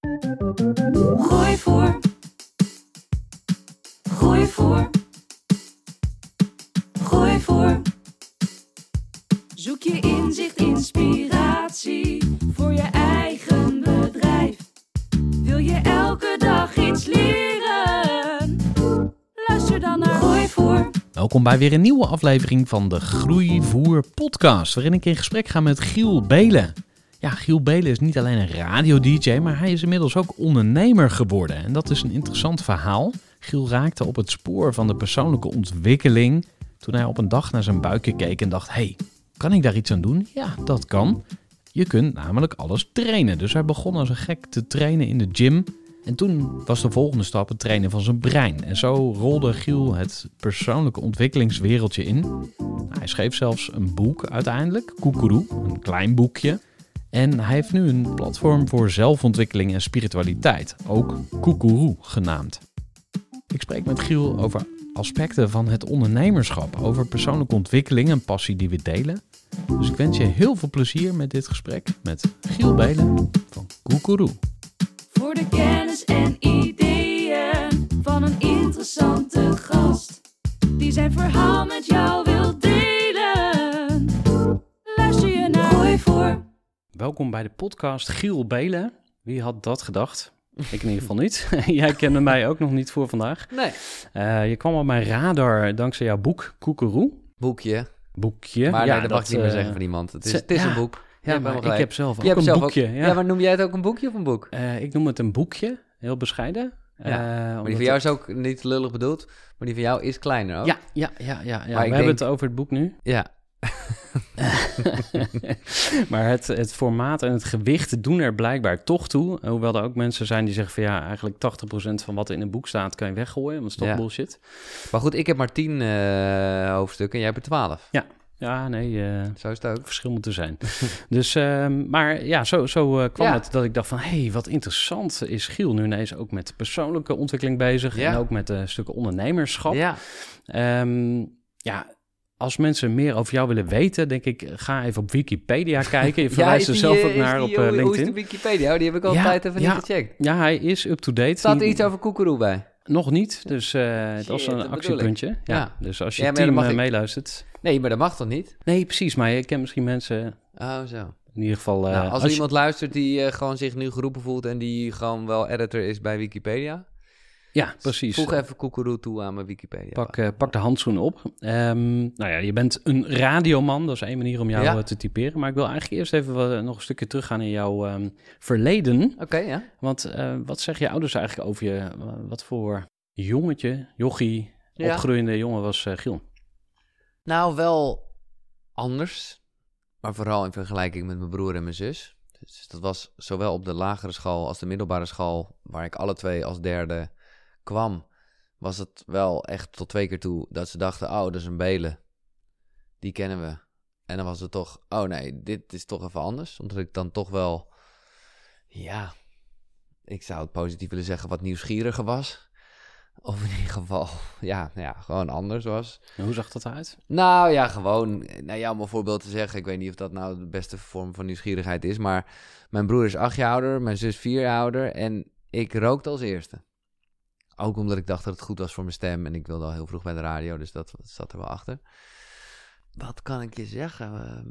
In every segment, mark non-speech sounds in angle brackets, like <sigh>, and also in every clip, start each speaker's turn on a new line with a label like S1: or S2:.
S1: Gooi voor. Gooi voor. Gooi voor. Zoek je inzicht, inspiratie voor je eigen bedrijf. Wil je elke dag iets leren? Luister dan naar Gooi voor.
S2: Welkom bij weer een nieuwe aflevering van de Groeivoer podcast, waarin ik in gesprek ga met Giel Belen. Ja, Giel Belen is niet alleen een radio-dj, maar hij is inmiddels ook ondernemer geworden. En dat is een interessant verhaal. Giel raakte op het spoor van de persoonlijke ontwikkeling toen hij op een dag naar zijn buikje keek en dacht: hey, kan ik daar iets aan doen? Ja, dat kan. Je kunt namelijk alles trainen. Dus hij begon als een gek te trainen in de gym. En toen was de volgende stap het trainen van zijn brein. En zo rolde Giel het persoonlijke ontwikkelingswereldje in. Nou, hij schreef zelfs een boek uiteindelijk, Koekeroe, een klein boekje. En hij heeft nu een platform voor zelfontwikkeling en spiritualiteit, ook Koekeroe genaamd. Ik spreek met Giel over aspecten van het ondernemerschap, over persoonlijke ontwikkeling en passie die we delen. Dus ik wens je heel veel plezier met dit gesprek met Giel Belen van Koekeroe.
S1: Voor de kennis en ideeën van een interessante gast. Die zijn verhaal met jou wil delen. Luister je naar Gooi voor.
S2: Welkom bij de podcast Giel Belen. Wie had dat gedacht? Ik in ieder geval niet. <laughs> Jij kende mij ook nog niet voor vandaag.
S3: Nee.
S2: Eh, je kwam op mijn radar dankzij jouw boek Koekeroe.
S3: Boekje.
S2: Boekje.
S3: Maar
S2: Ja,
S3: nee, dat, mag ik niet meer
S2: eh,
S3: zeggen van iemand. Het is, het is
S2: ja.
S3: een boek.
S2: Ja, maar ik heb zelf ook een
S3: zelf
S2: boekje.
S3: Ook,
S2: ja.
S3: ja. maar noem jij het ook een boekje of een boek?
S2: Eh, ik noem het een boekje, heel bescheiden.
S3: Ja, maar die van jou is ook niet lullig bedoeld, maar die van jou is kleiner ook.
S2: Ja, ja, ja, ja. ja. We
S3: Maar ik
S2: hebben het over het boek nu.
S3: Ja. <laughs>
S2: maar het, het formaat en het gewicht doen er blijkbaar toch toe. Hoewel er ook mensen zijn die zeggen van ja, eigenlijk 80% van wat er in een boek staat kan je weggooien, want dat is toch
S3: Ja.
S2: bullshit.
S3: Maar goed, ik heb maar tien eh, hoofdstukken en jij hebt er twaalf.
S2: Ja, nee, eh,
S3: Zo is het ook.
S2: verschil moet er zijn. <laughs> dus, ehm, maar ja, zo, zo eh, kwam
S3: Ja.
S2: het dat ik dacht van... hé, hey, wat interessant is Giel nu ineens ook met persoonlijke ontwikkeling bezig...
S3: Ja.
S2: en ook met stukken ondernemerschap.
S3: Ja.
S2: Ehm, ja, als mensen meer over jou willen weten, denk ik... ga even op Wikipedia <laughs> kijken. Je verwijst er zelf ook
S3: eh, is
S2: naar
S3: die,
S2: op
S3: hoe-
S2: eh,
S3: Hoe is de
S2: LinkedIn.
S3: Wikipedia? Oh, Die heb ik al
S2: Ja,
S3: een tijd even
S2: ja.
S3: niet gecheckt.
S2: Ja, hij is up-to-date.
S3: Staat er
S2: Die-
S3: iets over koekeroe bij?
S2: Nog niet, dus eh, dat is een
S3: dat
S2: actiepuntje. Ja. Dus als je
S3: Ja, maar dan
S2: team
S3: mag
S2: eh,
S3: ik-
S2: meeluistert...
S3: Nee, maar dat mag toch niet?
S2: Nee, precies, maar je kent misschien mensen...
S3: Oh, zo.
S2: In ieder geval... eh,
S3: nou, als,
S2: als
S3: er
S2: je-
S3: iemand luistert die eh, gewoon zich nu geroepen voelt en die gewoon wel editor is bij Wikipedia,
S2: Ja, precies.
S3: voeg even koekeroe toe aan mijn Wikipedia.
S2: Pak, eh, pak de handschoenen op. Ehm, nou ja, je bent een radioman, dat is één manier om jou
S3: Ja.
S2: eh, te typeren. Maar ik wil eigenlijk eerst even wat- nog een stukje teruggaan in jouw ehm, verleden.
S3: Oké, ja.
S2: Want eh, wat zeggen je ouders eigenlijk over je? Eh, wat voor jongetje, jochie,
S3: Ja.
S2: opgroeiende jongen was eh, Giel?
S3: Nou, wel anders. Maar vooral in vergelijking met mijn broer en mijn zus. Dus dat was zowel op de lagere school als de middelbare school, waar ik alle twee als derde kwam, was het wel echt tot twee keer toe dat ze dachten, oh, dat is een belen. Die kennen we. En dan was het toch, oh nee, dit is toch even anders. Omdat ik dan toch wel, ja, ik zou het positief willen zeggen, wat nieuwsgieriger was. Of in ieder geval, <laughs> ja, nou ja gewoon anders was.
S2: En hoe zag dat eruit?
S3: Nou ja, gewoon, nou ja, om een voorbeeld te zeggen. Ik weet niet of dat nou de beste vorm van nieuwsgierigheid is. Maar mijn broer is acht jaar ouder, mijn zus vier jaar ouder. En ik rookte als eerste. Ook omdat ik dacht dat het goed was voor mijn stem. En ik wilde al heel vroeg bij de radio, dus dat zat er wel achter. Wat kan ik je zeggen? Ehm,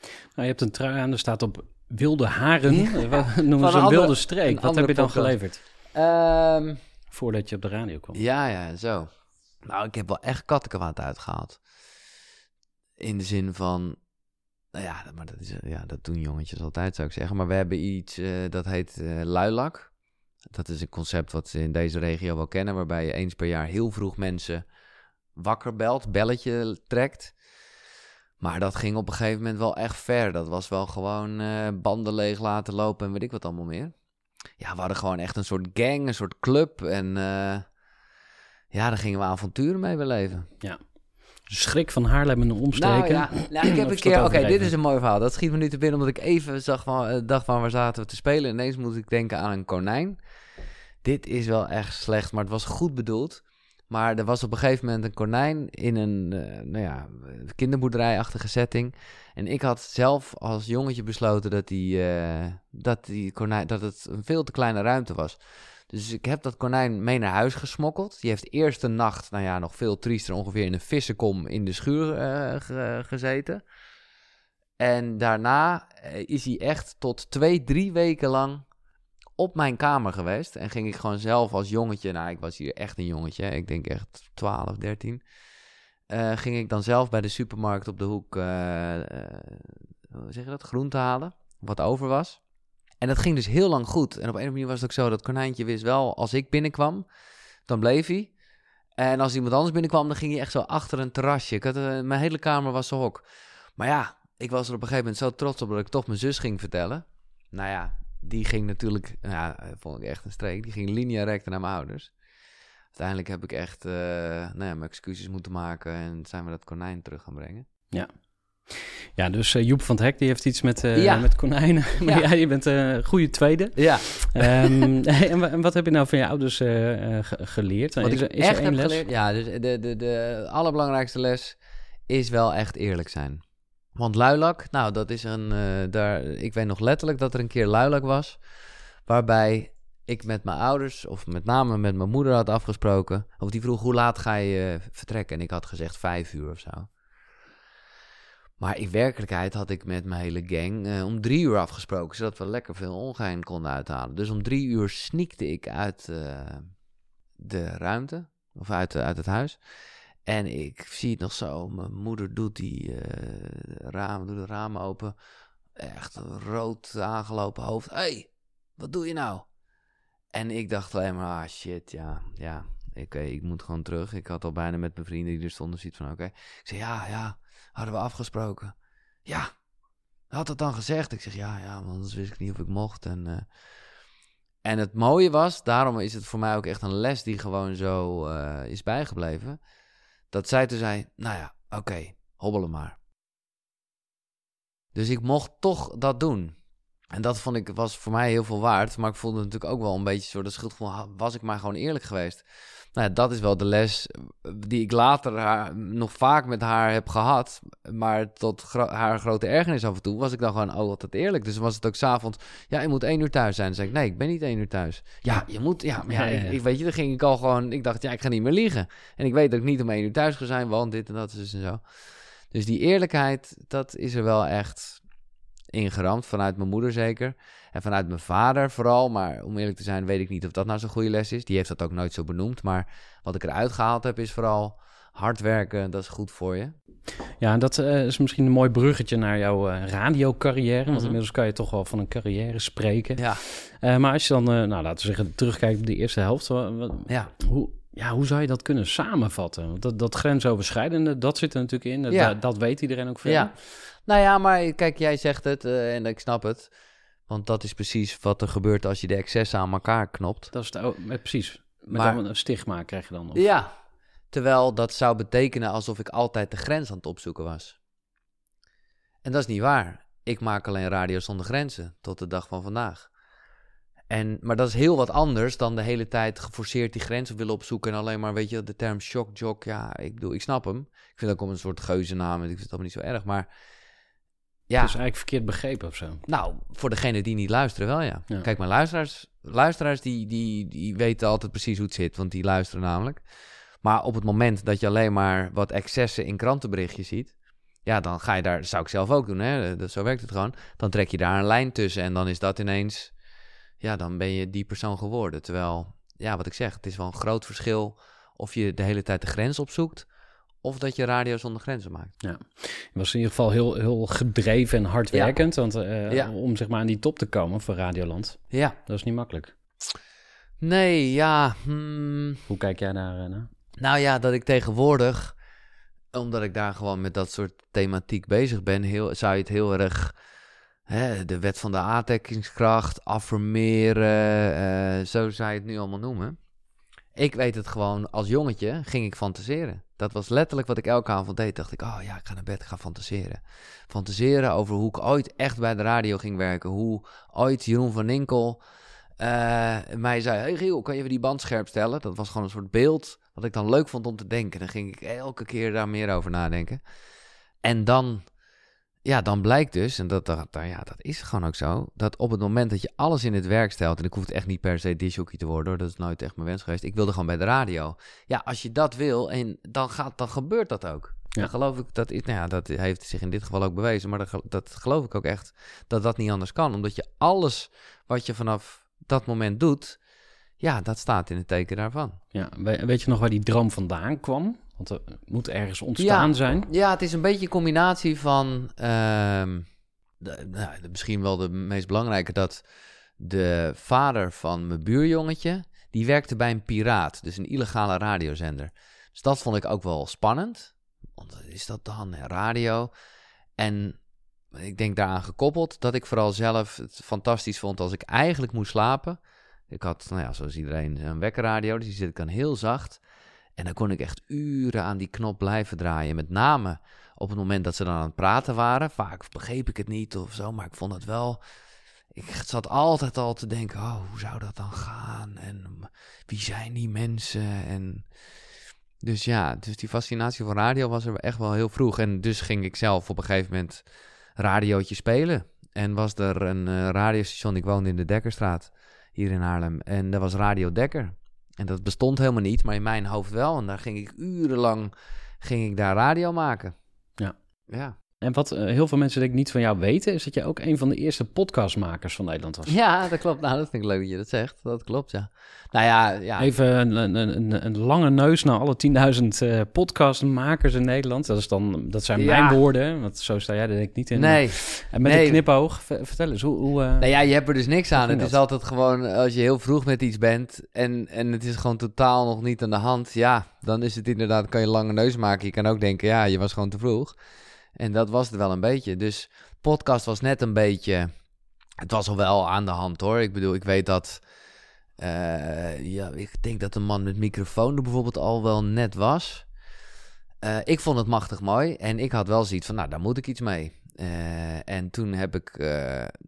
S2: Nou, je hebt een trui aan, er staat op wilde haren, <laughs> wat noemen ze
S3: een andere-
S2: wilde streek.
S3: een
S2: Wat heb je dan
S3: podcast.
S2: geleverd
S3: Ehm,
S2: voordat je op de radio kwam?
S3: ja, ja, zo. Nou, ik heb wel echt kattenkwaad uitgehaald. In de zin van... Nou ja, maar dat, is, ja, dat doen jongetjes altijd, zou ik zeggen. Maar we hebben iets, eh, dat heet eh luilak. Dat is een concept wat ze in deze regio wel kennen... waarbij je eens per jaar heel vroeg mensen wakker belt, belletje trekt... Maar dat ging op een gegeven moment wel echt ver. Dat was wel gewoon eh, banden leeg laten lopen en weet ik wat allemaal meer. Ja, we hadden gewoon echt een soort gang, een soort club. En eh, ja, daar gingen we avonturen mee beleven.
S2: Schrik van Haarlem en de omstreken.
S3: Nou ja, nou, ik heb een keer... Oké, dit is een mooi verhaal. Dat schiet me nu te binnen omdat ik even zag van, eh, dacht van waar zaten we te spelen. Ineens moet ik denken aan een konijn. Dit is wel echt slecht, maar het was goed bedoeld. Maar er was op een gegeven moment een konijn in een eh, nou ja, kinderboerderijachtige setting. En ik had zelf als jongetje besloten dat, die, eh, dat, die konijn, dat het een veel te kleine ruimte was. Dus ik heb dat konijn mee naar huis gesmokkeld. Die heeft eerst een nacht, nou ja, nog veel triester, ongeveer in een vissenkom in de schuur eh, ge- gezeten. En daarna eh, is hij echt tot twee, drie weken lang op mijn kamer geweest. En ging ik gewoon zelf als jongetje, nou ik was hier echt een jongetje, ik denk echt 12, 13. eh, ging ik dan zelf bij de supermarkt op de hoek, eh, hoe zeg je dat, groente halen, wat over was. En dat ging dus heel lang goed. En op een of andere manier was het ook zo, dat konijntje wist wel, als ik binnenkwam, dan bleef hij. En als iemand anders binnenkwam, dan ging hij echt zo achter een terrasje. Ik had, eh, mijn hele kamer was zijn hok. Maar ja, ik was er op een gegeven moment zo trots op dat ik toch mijn zus ging vertellen. Nou ja, die ging natuurlijk, ja, vond ik echt een streek. Die ging linea recta naar mijn ouders. Uiteindelijk heb ik echt, eh, nou ja, mijn excuses moeten maken en zijn we dat konijn terug gaan brengen.
S2: Ja, dus eh, Joep van het Hek die heeft iets met, eh,
S3: Ja.
S2: met konijnen. <laughs> Maar
S3: Ja.
S2: ja. je bent eh, een goede tweede.
S3: Ja,
S2: Ehm, <laughs> en, wa- en wat heb je nou van je ouders ge- geleerd?
S3: wat
S2: is
S3: ik
S2: is
S3: echt
S2: er één
S3: heb
S2: les?
S3: geleerd. Ja, dus de, de, de allerbelangrijkste les is wel echt eerlijk zijn. Want luilak, nou, dat is een. daar, ik weet nog letterlijk dat er een keer luilak was. Waarbij ik met mijn ouders, of met name met mijn moeder had afgesproken. Of die vroeg hoe laat ga je vertrekken? En ik had gezegd vijf uur of zo. Maar in werkelijkheid had ik met mijn hele gang eh, om drie uur afgesproken. Zodat we lekker veel ongein konden uithalen. Dus om drie uur sneakte ik uit eh, de ruimte. Of uit, uit het huis. En ik zie het nog zo. Mijn moeder doet die eh, raam, doet de ramen open. Echt rood aangelopen hoofd. Hé, hey, wat doe je nou? En ik dacht alleen maar, ah shit, ja, ja. Oké, ik moet gewoon terug. Ik had al bijna met mijn vrienden die er stonden zoiets van, oké. Ik zei, ja, ja, hadden we afgesproken. Ja, had dat dan gezegd? Ik zeg, ja, ja, want anders wist ik niet of ik mocht. En, eh, en het mooie was, daarom is het voor mij ook echt een les die gewoon zo eh, is bijgebleven. Dat zij toen zei, nou ja, oké, hobbelen maar. Dus ik mocht toch dat doen. En dat vond ik, was voor mij heel veel waard. Maar ik voelde natuurlijk ook wel een beetje zo dat schuldgevoel. Was ik maar gewoon eerlijk geweest? Nou, ja, dat is wel de les die ik later haar, nog vaak met haar heb gehad. Maar tot gro- haar grote ergernis af en toe was ik dan gewoon, oh, dat eerlijk. Dus was het ook s'avonds, ja, je moet één uur thuis zijn. Dan zei ik, nee, ik ben niet één uur thuis. Ja, je moet, ja, maar ja,
S2: Ja, ja, ja.
S3: Ik, ik weet je, dan ging ik al gewoon, ik dacht, ja, ik ga niet meer liegen. En ik weet dat ik niet om één uur thuis ga zijn, want dit en dat dus en zo. Dus die eerlijkheid, dat is er wel echt ingeramd. Vanuit mijn moeder zeker. En vanuit mijn vader vooral. Maar om eerlijk te zijn, weet ik niet of dat nou zo'n goede les is. Die heeft dat ook nooit zo benoemd. Maar wat ik eruit gehaald heb, is vooral hard werken. Dat is goed voor je.
S2: Ja, en dat eh, is misschien een mooi bruggetje naar jouw eh, radiocarrière. Want
S3: Mhm.
S2: inmiddels kan je toch wel van een carrière spreken.
S3: Ja,
S2: Eh, maar als je dan, nou laten we zeggen, terugkijkt op die eerste helft.
S3: ja.
S2: hoe, ja, hoe zou je dat kunnen samenvatten? Want dat, dat grensoverschrijdende, dat zit er natuurlijk in. Dat,
S3: Ja.
S2: dat, dat weet iedereen ook veel.
S3: ja. Nou ja, maar kijk, jij zegt het eh, en ik snap het. Want dat is precies wat er gebeurt als je de excessen aan elkaar knopt.
S2: Dat is het, ook- met, precies. Met
S3: Maar-
S2: een stigma krijg je dan. Of,
S3: Ja, terwijl dat zou betekenen alsof ik altijd de grens aan het opzoeken was. En dat is niet waar. Ik maak alleen radio zonder grenzen tot de dag van vandaag. En, maar dat is heel wat anders dan de hele tijd geforceerd die grenzen willen opzoeken. En alleen maar, weet je, de term shockjock, ja, ik bedoel, ik snap hem. Ik vind ook om een soort geuzennaam, ik vind het allemaal niet zo erg. Maar ja,
S2: Het is eigenlijk verkeerd begrepen of zo.
S3: nou, voor degene die niet luisteren wel, ja.
S2: Ja.
S3: Kijk, mijn luisteraars, luisteraars die, die, die weten altijd precies hoe het zit, want die luisteren namelijk. Maar op het moment dat je alleen maar wat excessen in krantenberichtjes ziet, Ja, dan ga je daar, dat zou ik zelf ook doen, hè? Dat, zo werkt het gewoon. Dan trek je daar een lijn tussen en dan is dat ineens, ja, dan ben je die persoon geworden. Terwijl, ja, wat ik zeg, het is wel een groot verschil of je de hele tijd de grens opzoekt of dat je radio zonder grenzen maakt.
S2: Je was in ieder geval heel, heel gedreven en hardwerkend. Want eh,
S3: Ja.
S2: om zeg maar aan die top te komen voor Radioland,
S3: Ja,
S2: dat is niet makkelijk.
S3: nee, ja, hmm,
S2: Hoe kijk jij daar eh, naar?
S3: Nou ja, dat ik tegenwoordig, omdat ik daar gewoon met dat soort thematiek bezig ben, heel, zou je het heel erg hè, de wet van de aantrekkingskracht, affirmeren, eh, zo zou je het nu allemaal noemen. Ik weet het gewoon, als jongetje ging ik fantaseren. Dat was letterlijk wat ik elke avond deed. Dacht ik, oh ja, ik ga naar bed, ik ga fantaseren. Fantaseren over hoe ik ooit echt bij de radio ging werken. Hoe ooit Jeroen van Inkel eh, mij zei, hey Giel, kan je even die band scherp stellen? Dat was gewoon een soort beeld wat ik dan leuk vond om te denken. Dan ging ik elke keer daar meer over nadenken. En dan, ja, dan blijkt dus, en dat, dat, ja, dat is gewoon ook zo, dat op het moment dat je alles in het werk stelt, en ik hoef het echt niet per se disjockey te worden, hoor, dat is nooit echt mijn wens geweest. Ik wilde gewoon bij de radio. Ja, als je dat wil, en dan, gaat, dan gebeurt dat ook.
S2: Ja.
S3: Dan geloof ik, dat, is, nou ja, dat heeft zich in dit geval ook bewezen, maar dat, dat geloof ik ook echt, dat dat niet anders kan. Omdat je alles wat je vanaf dat moment doet, ja, dat staat in het teken daarvan.
S2: Ja, we- weet je nog waar die droom vandaan kwam? Want er moet ergens ontstaan
S3: Ja.
S2: zijn.
S3: Ja, het is een beetje een combinatie van. ehm, de, nou, de- misschien wel de meest belangrijke. Dat de vader van mijn buurjongetje. die werkte bij een piraat. Dus een illegale radiozender. Dus dat vond ik ook wel spannend. Want wat is dat dan? Radio. En ik denk daaraan gekoppeld dat ik vooral zelf het fantastisch vond als ik eigenlijk moest slapen. Ik had, nou ja, zoals iedereen, een wekkerradio. Dus die zit ik dan heel zacht. En dan kon ik echt uren aan die knop blijven draaien. Met name op het moment dat ze dan aan het praten waren. Vaak begreep ik het niet of zo, maar ik vond het wel. Ik zat altijd al te denken: oh, hoe zou dat dan gaan? En wie zijn die mensen? En. Dus ja, dus die fascinatie voor radio was er echt wel heel vroeg. En dus ging ik zelf op een gegeven moment radiootje spelen. En was er een eh, radiostation, ik woonde in de Dekkerstraat, hier in Haarlem. En dat was Radio Dekker. En dat bestond helemaal niet, maar in mijn hoofd wel. En daar ging ik urenlang ging ik daar radio maken.
S2: Ja.
S3: Ja.
S2: En wat eh, heel veel mensen denk ik niet van jou weten, is dat je ook een van de eerste podcastmakers van Nederland was.
S3: Ja, dat klopt. Nou, dat vind ik leuk dat je dat zegt. Dat klopt, ja. Nou ja, ja.
S2: Even een, een, een, een lange neus naar alle 10.000 eh, podcastmakers in Nederland. Dat, is dan, dat zijn
S3: Ja.
S2: mijn woorden, want zo sta jij er denk ik niet in.
S3: Nee.
S2: En met
S3: nee.
S2: een knipoog, ver- vertel eens, hoe... hoe eh,
S3: Nou ja, je hebt er dus niks aan. Het is altijd gewoon, als je heel vroeg met iets bent en, en het is gewoon totaal nog niet aan de hand. Ja, dan is het inderdaad, kan je lange neus maken. Je kan ook denken, ja, je was gewoon te vroeg. En dat was het wel een beetje. Dus podcast was net een beetje, het was al wel aan de hand hoor. Ik bedoel, ik weet dat, eh, ja, ik denk dat een man met microfoon er bijvoorbeeld al wel net was. Eh, ik vond het machtig mooi en ik had wel zoiets van, nou, daar moet ik iets mee. Eh, en toen heb ik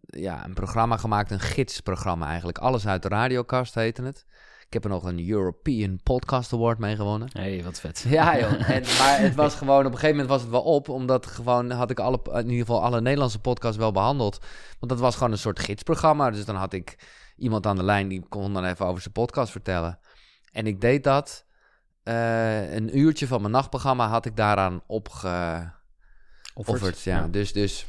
S3: ja, een programma gemaakt, een gidsprogramma eigenlijk. Alles uit de radiokast heette het. Ik heb er nog een European Podcast Award mee gewonnen.
S2: hey, wat vet.
S3: Ja, joh. <laughs> En, maar het was gewoon, op een gegeven moment was het wel op, omdat gewoon had ik alle, in ieder geval alle Nederlandse podcasts wel behandeld. Want dat was gewoon een soort gidsprogramma. Dus dan had ik iemand aan de lijn die kon dan even over zijn podcast vertellen. En ik deed dat. eh, een uurtje van mijn nachtprogramma had ik daaraan opge, offerd. Ja. Dus, dus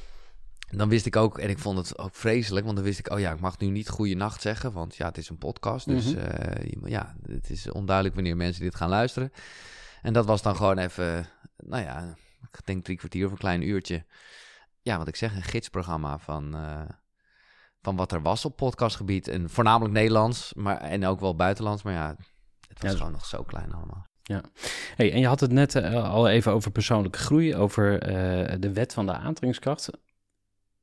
S3: dan wist ik ook, en ik vond het ook vreselijk, want dan wist ik, oh ja, ik mag nu niet goede nacht zeggen, want ja, het is een podcast. Dus
S2: Mhm.
S3: eh, ja, het is onduidelijk wanneer mensen dit gaan luisteren. En dat was dan gewoon even, nou ja, ik denk drie kwartier of een klein uurtje. Ja, wat ik zeg, een gidsprogramma van, eh, van wat er was op podcastgebied. En voornamelijk Nederlands, maar, en ook wel buitenlands. Maar ja, het was
S2: Ja,
S3: gewoon nog zo klein allemaal.
S2: Hey, en je had het net eh, al even over persoonlijke groei, over de wet van de aantrekkingskracht.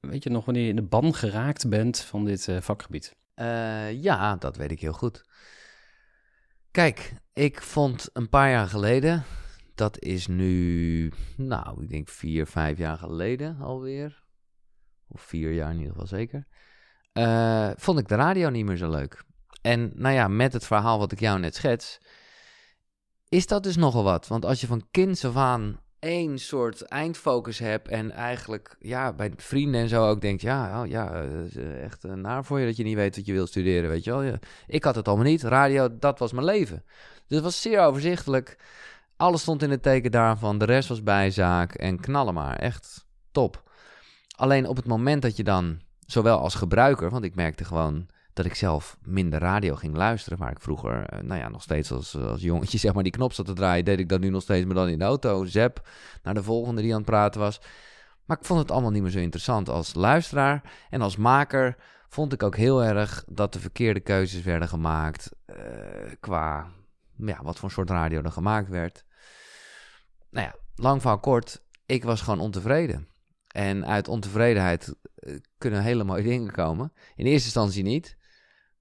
S2: Weet je nog wanneer je in de ban geraakt bent van dit eh, vakgebied?
S3: Eh, ja, dat weet ik heel goed. Kijk, ik vond een paar jaar geleden, dat is nu, nou, ik denk vier, vijf jaar geleden alweer. Of vier jaar in ieder geval zeker. eh, vond ik de radio niet meer zo leuk. En nou ja, met het verhaal wat ik jou net schets, is dat dus nogal wat. Want als je van kinds af aan één soort eindfocus hebt en eigenlijk ja, bij vrienden en zo ook denkt, ja, oh, ja, eh, is eh, echt eh, naar voor je dat je niet weet wat je wil studeren, weet je wel. Ja. Ik had het allemaal niet. Radio, dat was mijn leven. Dus het was zeer overzichtelijk. Alles stond in het teken daarvan. De rest was bijzaak en knallen maar. Echt top. Alleen op het moment dat je dan, zowel als gebruiker, want ik merkte gewoon dat ik zelf minder radio ging luisteren. Waar ik vroeger, eh, nou ja, nog steeds als, als jongetje <laughs> zeg maar die knop zat te draaien, deed ik dat nu nog steeds, maar dan in de auto. Zap naar de volgende die aan het praten was. Maar ik vond het allemaal niet meer zo interessant als luisteraar. En als maker vond ik ook heel erg dat de verkeerde keuzes werden gemaakt eh, qua ja, wat voor soort radio er gemaakt werd. Nou ja, lang van kort, ik was gewoon ontevreden. En uit ontevredenheid eh, kunnen hele mooie dingen komen. In eerste instantie niet.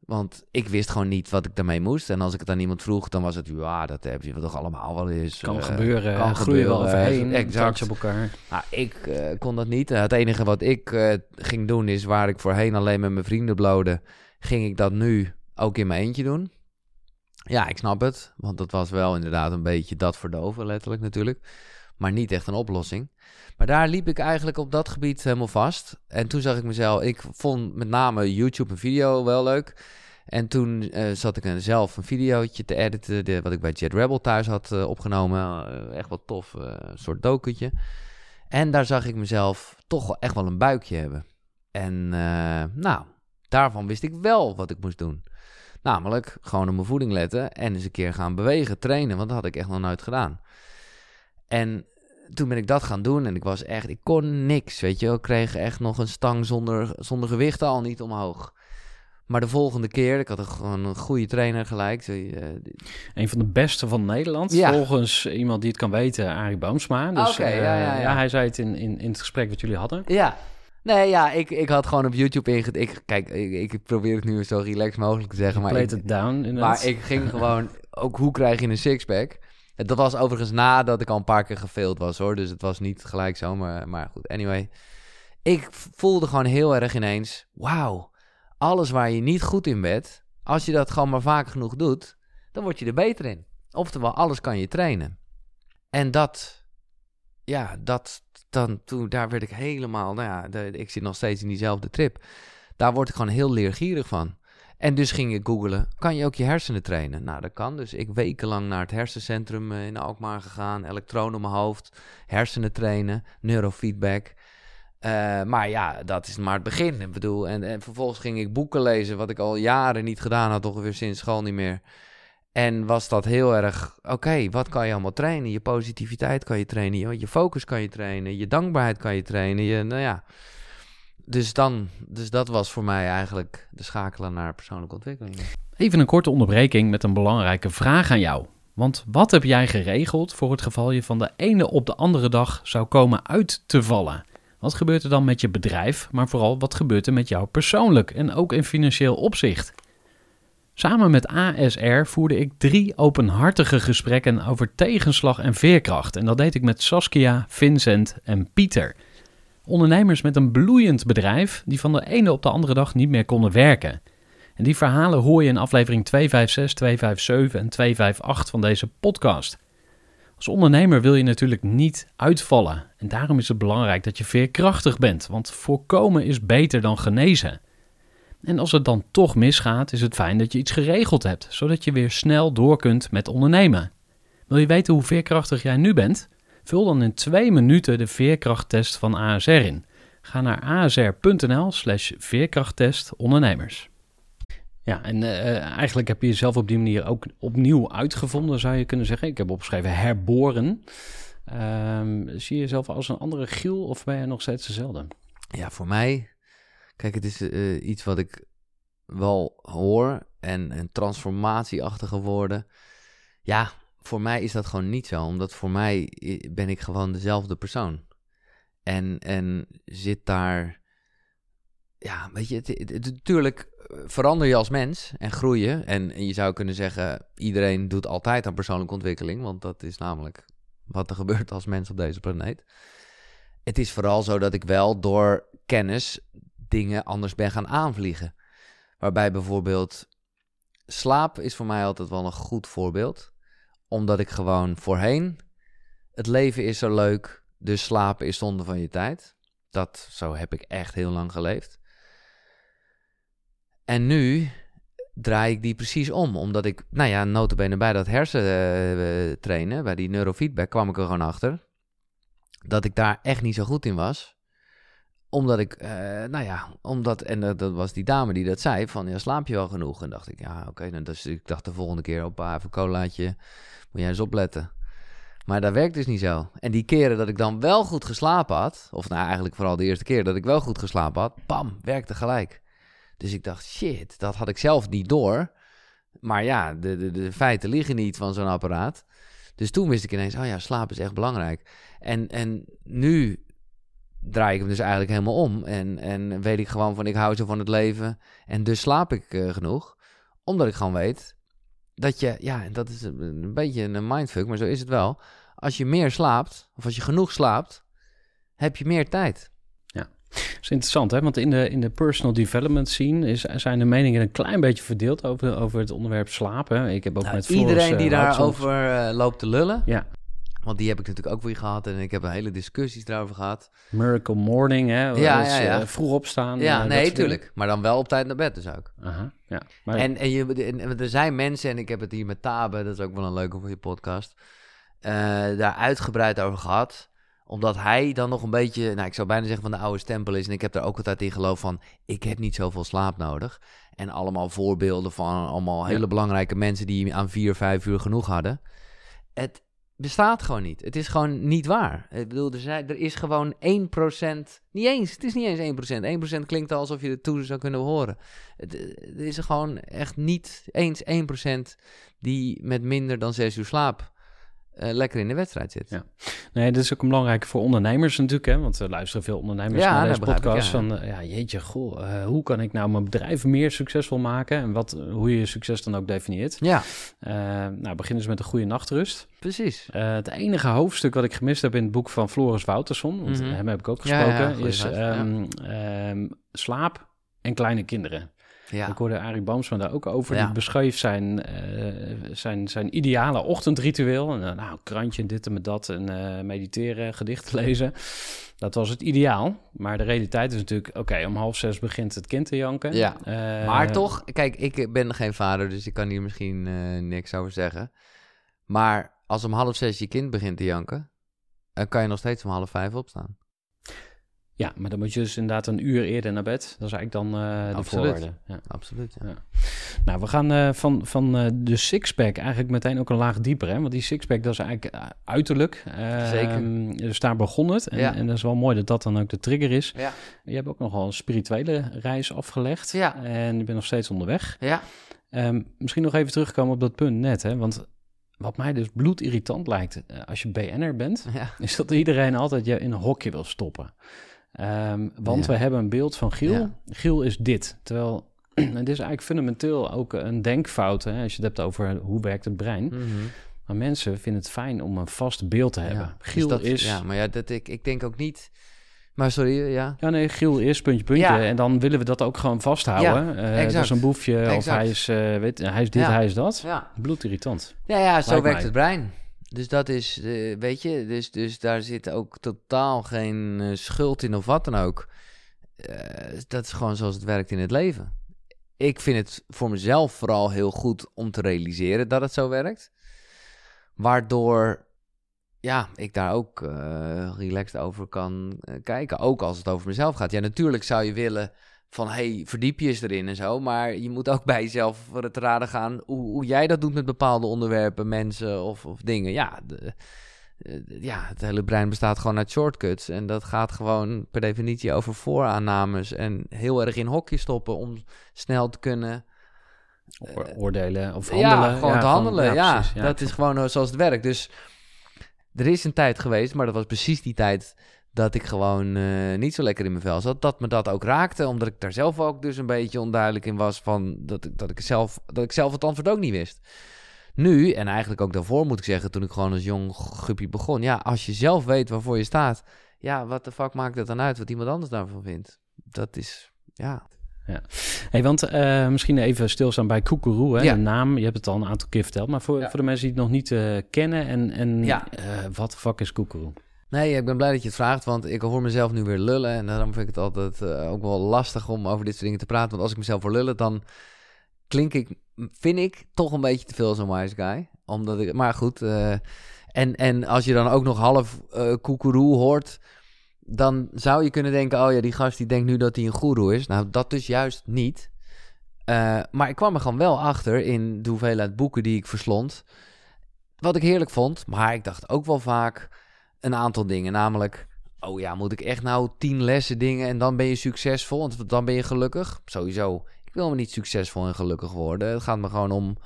S3: Want ik wist gewoon niet wat ik daarmee moest. En als ik het aan iemand vroeg, dan was het... Ja, dat heb je toch allemaal wel eens.
S2: Kan
S3: eh,
S2: gebeuren.
S3: Kan
S2: groeien
S3: gebeuren.
S2: wel overheen.
S3: Exact.
S2: Op elkaar.
S3: Nou, ik eh, kon dat niet. Het enige wat ik eh, ging doen is waar ik voorheen alleen met mijn vrienden blode, ging ik dat nu ook in mijn eentje doen. Ja, ik snap het. Want dat was wel inderdaad een beetje dat verdoven, letterlijk natuurlijk. Maar niet echt een oplossing. Maar daar liep ik eigenlijk op dat gebied helemaal vast. En toen zag ik mezelf, ik vond met name YouTube en video wel leuk. En toen eh, zat ik een, zelf een videootje te editen, de, wat ik bij Jet Rebel thuis had eh, opgenomen. Eh, echt wat tof, een soort dokentje. En daar zag ik mezelf toch wel echt wel een buikje hebben. En nou, daarvan wist ik wel wat ik moest doen. Namelijk gewoon op mijn voeding letten en eens een keer gaan bewegen, trainen, want dat had ik echt nog nooit gedaan. En toen ben ik dat gaan doen en ik was echt, ik kon niks, weet je wel. Ik kreeg echt nog een stang zonder, zonder gewicht al niet omhoog. Maar de volgende keer, ik had een, gewoon een goede trainer gelijk. eh,
S2: Een van de beste van Nederland.
S3: Ja.
S2: Volgens iemand die het kan weten, Arie Boomsma. Dus eh,
S3: ja, ja, ja.
S2: hij zei het in, in, in het gesprek wat jullie hadden.
S3: Ja. Nee, ja, ik, ik had gewoon op YouTube inged... Ik, kijk, ik, ik probeer het nu zo relaxed mogelijk te zeggen, maar ik,
S2: it down, inderdaad.
S3: maar ik ging gewoon... Ook hoe krijg je een sixpack? Dat was overigens nadat ik al een paar keer gefaild was, hoor. Dus het was niet gelijk zo, maar, maar goed. Anyway, ik voelde gewoon heel erg ineens... Wauw, alles waar je niet goed in bent... Als je dat gewoon maar vaak genoeg doet... Dan word je er beter in. Oftewel, alles kan je trainen. En dat... Ja, dat... Dan, toen, daar werd ik helemaal... Nou ja, ik zit nog steeds in diezelfde trip. Daar word ik gewoon heel leergierig van. En dus ging ik googelen, kan je ook je hersenen trainen? Nou, dat kan. Dus ik wekenlang naar het hersencentrum eh, in Alkmaar gegaan. Elektronen op mijn hoofd, hersenen trainen, neurofeedback. Eh, maar ja, dat is maar het begin. Ik bedoel, en, en vervolgens ging ik boeken lezen, wat ik al jaren niet gedaan had, ongeveer sinds school niet meer. En was dat heel erg, oké, wat kan je allemaal trainen? Je positiviteit kan je trainen, je, je focus kan je trainen, je dankbaarheid kan je trainen. Je, nou ja, dus, dan, dus dat was voor mij eigenlijk de schakelen naar persoonlijke ontwikkeling.
S4: Even een korte onderbreking met een belangrijke vraag aan jou. Want wat heb jij geregeld voor het geval je van de ene op de andere dag zou komen uit te vallen? Wat gebeurt er dan met je bedrijf, maar vooral wat gebeurt er met jou persoonlijk en ook in financieel opzicht? Samen met ASR voerde ik drie openhartige gesprekken over tegenslag en veerkracht. En dat deed ik met Saskia, Vincent en Pieter. Ondernemers met een bloeiend bedrijf die van de ene op de andere dag niet meer konden werken. En die verhalen hoor je in aflevering 256, 257 en 258 van deze podcast. Als ondernemer wil je natuurlijk niet uitvallen. En daarom is het belangrijk dat je veerkrachtig bent, want voorkomen is beter dan genezen. En als het dan toch misgaat, is het fijn dat je iets geregeld hebt, zodat je weer snel door kunt met ondernemen. Wil je weten hoe veerkrachtig jij nu bent? Vul dan in twee minuten de veerkrachttest van ASR in. Ga naar asr.nl slash veerkrachttest ondernemers.
S2: Ja, en eh, eigenlijk heb je jezelf op die manier ook opnieuw uitgevonden, zou je kunnen zeggen. Ik heb opgeschreven herboren. Ehm, zie je jezelf als een andere Giel of ben je nog steeds dezelfde?
S3: Ja, voor mij, kijk, het is eh, iets wat ik wel hoor en, en transformatieachtige woorden. Ja, voor mij is dat gewoon niet zo, omdat voor mij ben ik gewoon dezelfde persoon. En, en zit daar, ja, weet je, natuurlijk eh, verander je als mens en groei. En, en je zou kunnen zeggen, iedereen doet altijd aan persoonlijke ontwikkeling, want dat is namelijk wat er <laughs> gebeurt als mens op deze planeet. Het is vooral zo dat ik wel door kennis dingen anders ben gaan aanvliegen. Waarbij bijvoorbeeld slaap is voor mij altijd wel een goed voorbeeld. Omdat ik gewoon voorheen, het leven is zo leuk, dus slapen is zonde van je tijd. Dat, zo heb ik echt heel lang geleefd. En nu draai ik die precies om. Omdat ik, nou ja, notabene bij dat hersen eh, eh, trainen, bij die neurofeedback, kwam ik er gewoon achter. Dat ik daar echt niet zo goed in was. Omdat ik, eh, nou ja, omdat, en dat, was die dame die dat zei, van ja, slaap je wel genoeg? En dacht ik, ja, oké, dan dus ik dacht de volgende keer op een colaatje, moet jij eens opletten. Maar dat werkt dus niet zo. En die keren dat ik dan wel goed geslapen had, of nou eigenlijk vooral de eerste keer dat ik wel goed geslapen had, bam, werkte gelijk. Dus ik dacht, shit, dat had ik zelf niet door. Maar ja, de, de, de feiten liggen niet van zo'n apparaat. Dus toen wist ik ineens, oh ja, slaap is echt belangrijk. En, en nu draai ik hem dus eigenlijk helemaal om. En, en weet ik gewoon van, ik hou zo van het leven. En dus slaap ik eh, genoeg. Omdat ik gewoon weet dat je, ja, en dat is een, beetje een mindfuck, maar zo is het wel. Als je meer slaapt, of als je genoeg slaapt, heb je meer tijd.
S2: Dat is interessant, hè? Want in de, in de personal development scene is, zijn de meningen een klein beetje verdeeld over, over het onderwerp slapen. Ik heb ook
S3: Nou,
S2: met Floris,
S3: iedereen die
S2: eh, Houtsels-
S3: daarover eh, loopt te lullen,
S2: Ja,
S3: want die heb ik natuurlijk ook weer gehad en ik heb een hele discussies daarover gehad.
S2: Miracle Morning, hè?
S3: Ja,
S2: Dat is,
S3: ja, ja.
S2: eh, vroeg opstaan.
S3: ja,
S2: eh,
S3: nee,
S2: dingen.
S3: tuurlijk. Maar dan wel op tijd naar bed dus ook.
S2: Aha, ja. Maar
S3: En, en, je, en, en er zijn mensen, en ik heb het hier met Tabe, dat is ook wel een leuke voor je podcast, eh, daar uitgebreid over gehad. Omdat hij dan nog een beetje, nou ik zou bijna zeggen van de oude stempel is. En ik heb daar ook altijd in geloof van, ik heb niet zoveel slaap nodig. En allemaal voorbeelden van allemaal hele
S2: Ja. belangrijke
S3: mensen die aan vier, vijf uur genoeg hadden. Het bestaat gewoon niet. Het is gewoon niet waar. Ik bedoel, er, zijn, er is gewoon 1%, niet eens, het is niet eens 1%. 1% klinkt alsof je het toe zou kunnen horen. Het, er is gewoon echt niet eens 1% die met minder dan 6 uur slaap eh, lekker in de wedstrijd zit.
S2: Ja. Nee, dat is ook een belangrijke voor ondernemers natuurlijk, hè? Want er luisteren veel ondernemers
S3: Ja,
S2: naar deze
S3: begrijp ik,
S2: podcast.
S3: ja.
S2: Van, eh, ja, jeetje, goh, eh, hoe kan ik nou mijn bedrijf meer succesvol maken? En wat, hoe je succes dan ook definieert.
S3: Ja,
S2: nou, beginnen ze met een goede nachtrust.
S3: precies.
S2: Het enige hoofdstuk wat ik gemist heb in het boek van Floris Wouterson, want
S3: Mhm.
S2: hem heb ik ook
S3: ja,
S2: gesproken, is ehm, ehm, slaap en kleine kinderen.
S3: Ja.
S2: Ik hoorde Arie Boomsma daar ook over.
S3: Ja.
S2: Die beschreef zijn, eh, zijn, zijn ideale ochtendritueel. En, eh, nou, krantje, dit en met dat. En eh, mediteren, gedichten <laughs> lezen. Dat was het ideaal. Maar de realiteit is natuurlijk... Oké, om half zes begint het kind te janken.
S3: Ja. Maar toch, kijk, ik ben geen vader, dus ik kan hier misschien niks over zeggen. Maar als om half zes je kind begint te janken, dan kan je nog steeds om half vijf opstaan.
S2: Ja, maar dan moet je dus inderdaad een uur eerder naar bed. Dat is eigenlijk dan eh, de
S3: Absoluut.
S2: voorwaarde. Ja.
S3: Absoluut. Ja.
S2: Nou, we gaan eh, van, van eh, de sixpack eigenlijk meteen ook een laag dieper. Hè? Want die sixpack, dat is eigenlijk uiterlijk. Eh,
S3: Zeker.
S2: Dus daar begon het. En,
S3: Ja.
S2: en dat is wel mooi dat dat dan ook de trigger is.
S3: Ja.
S2: Je hebt ook nogal een spirituele reis afgelegd.
S3: Ja.
S2: En je bent nog steeds onderweg.
S3: Ja.
S2: Ehm, misschien nog even terugkomen op dat punt net. Hè? Want wat mij dus bloedirritant lijkt als je BN'er bent... is dat iedereen altijd je in een hokje wil stoppen. Ehm, want
S3: Ja.
S2: we hebben een beeld van Giel.
S3: Ja.
S2: Giel is dit. Terwijl, <clears throat> en dit is eigenlijk fundamenteel ook een denkfout... Hè, als je het hebt over hoe werkt het brein.
S3: Mhm.
S2: Maar mensen vinden het fijn om een vast beeld te hebben.
S3: Ja. Dus
S2: Giel
S3: dat,
S2: is...
S3: Ja, maar ja, dat, ik, ik denk ook niet... Maar sorry, ja.
S2: Ja, nee, Giel is puntje, puntje.
S3: Ja.
S2: En dan willen we dat ook gewoon vasthouden.
S3: Ja,
S2: Eh, dat is een boefje of hij is, eh, weet, hij is dit, hij is dat.
S3: Ja,
S2: Bloedirritant.
S3: ja, ja zo
S2: Lijkt
S3: werkt
S2: mij.
S3: het brein. Dus dat is, eh, weet je, dus, dus daar zit ook totaal geen eh, schuld in of wat dan ook. Eh, dat is gewoon zoals het werkt in het leven. Ik vind het voor mezelf vooral heel goed om te realiseren dat het zo werkt. Waardoor, ja, ik daar ook relaxed over kan kijken. Ook als het over mezelf gaat. Ja, natuurlijk zou je willen van, hey, verdiep je eens erin en zo. Maar je moet ook bij jezelf voor het raden gaan hoe, hoe jij dat doet met bepaalde onderwerpen, mensen of, of dingen. Ja, de, eh, ja, het hele brein bestaat gewoon uit shortcuts. En dat gaat gewoon per definitie over vooraannames. En heel erg in hokjes stoppen om snel te kunnen
S2: Oor- Oordelen of handelen.
S3: ja, gewoon te handelen. Ja,
S2: precies.
S3: dat is gewoon eh, zoals het werkt. Dus er is een tijd geweest, maar dat was precies die tijd dat ik gewoon eh, niet zo lekker in mijn vel zat. Dat me dat ook raakte, omdat ik daar zelf ook dus een beetje onduidelijk in was van dat ik, dat ik, zelf, dat ik zelf het antwoord ook niet wist. Nu, en eigenlijk ook daarvoor moet ik zeggen, toen ik gewoon als jong guppie begon. Ja, als je zelf weet waarvoor je staat, ja, wat de fuck maakt het dan uit wat iemand anders daarvan vindt? Dat is, ja.
S2: Hey, want eh, misschien even stilstaan bij Koekeroe, hè,
S3: Ja.
S2: de naam. Je hebt het al een aantal keer verteld. Maar voor,
S3: Ja.
S2: voor de mensen die het nog niet eh, kennen en, en
S3: Ja.
S2: wat de fuck is Koekeroe?
S3: Nee, ik ben blij dat je het vraagt, want ik hoor mezelf nu weer lullen. En daarom vind ik het altijd eh, ook wel lastig om over dit soort dingen te praten. Want als ik mezelf hoor lullen, dan klink ik, vind ik, toch een beetje te veel als een wise guy. Omdat ik, maar goed. eh, en, en als je dan ook nog half koekeroe hoort, dan zou je kunnen denken: oh ja, die gast die denkt nu dat hij een goeroe is. Nou, dat dus juist niet. Maar ik kwam er gewoon wel achter in de hoeveelheid boeken die ik verslond. Wat ik heerlijk vond, maar ik dacht ook wel vaak een aantal dingen. Namelijk, oh ja, moet ik echt nou tien lessen dingen en dan ben je succesvol? Want dan ben je gelukkig? Sowieso. Ik wil me niet succesvol en gelukkig worden. Het gaat me gewoon om,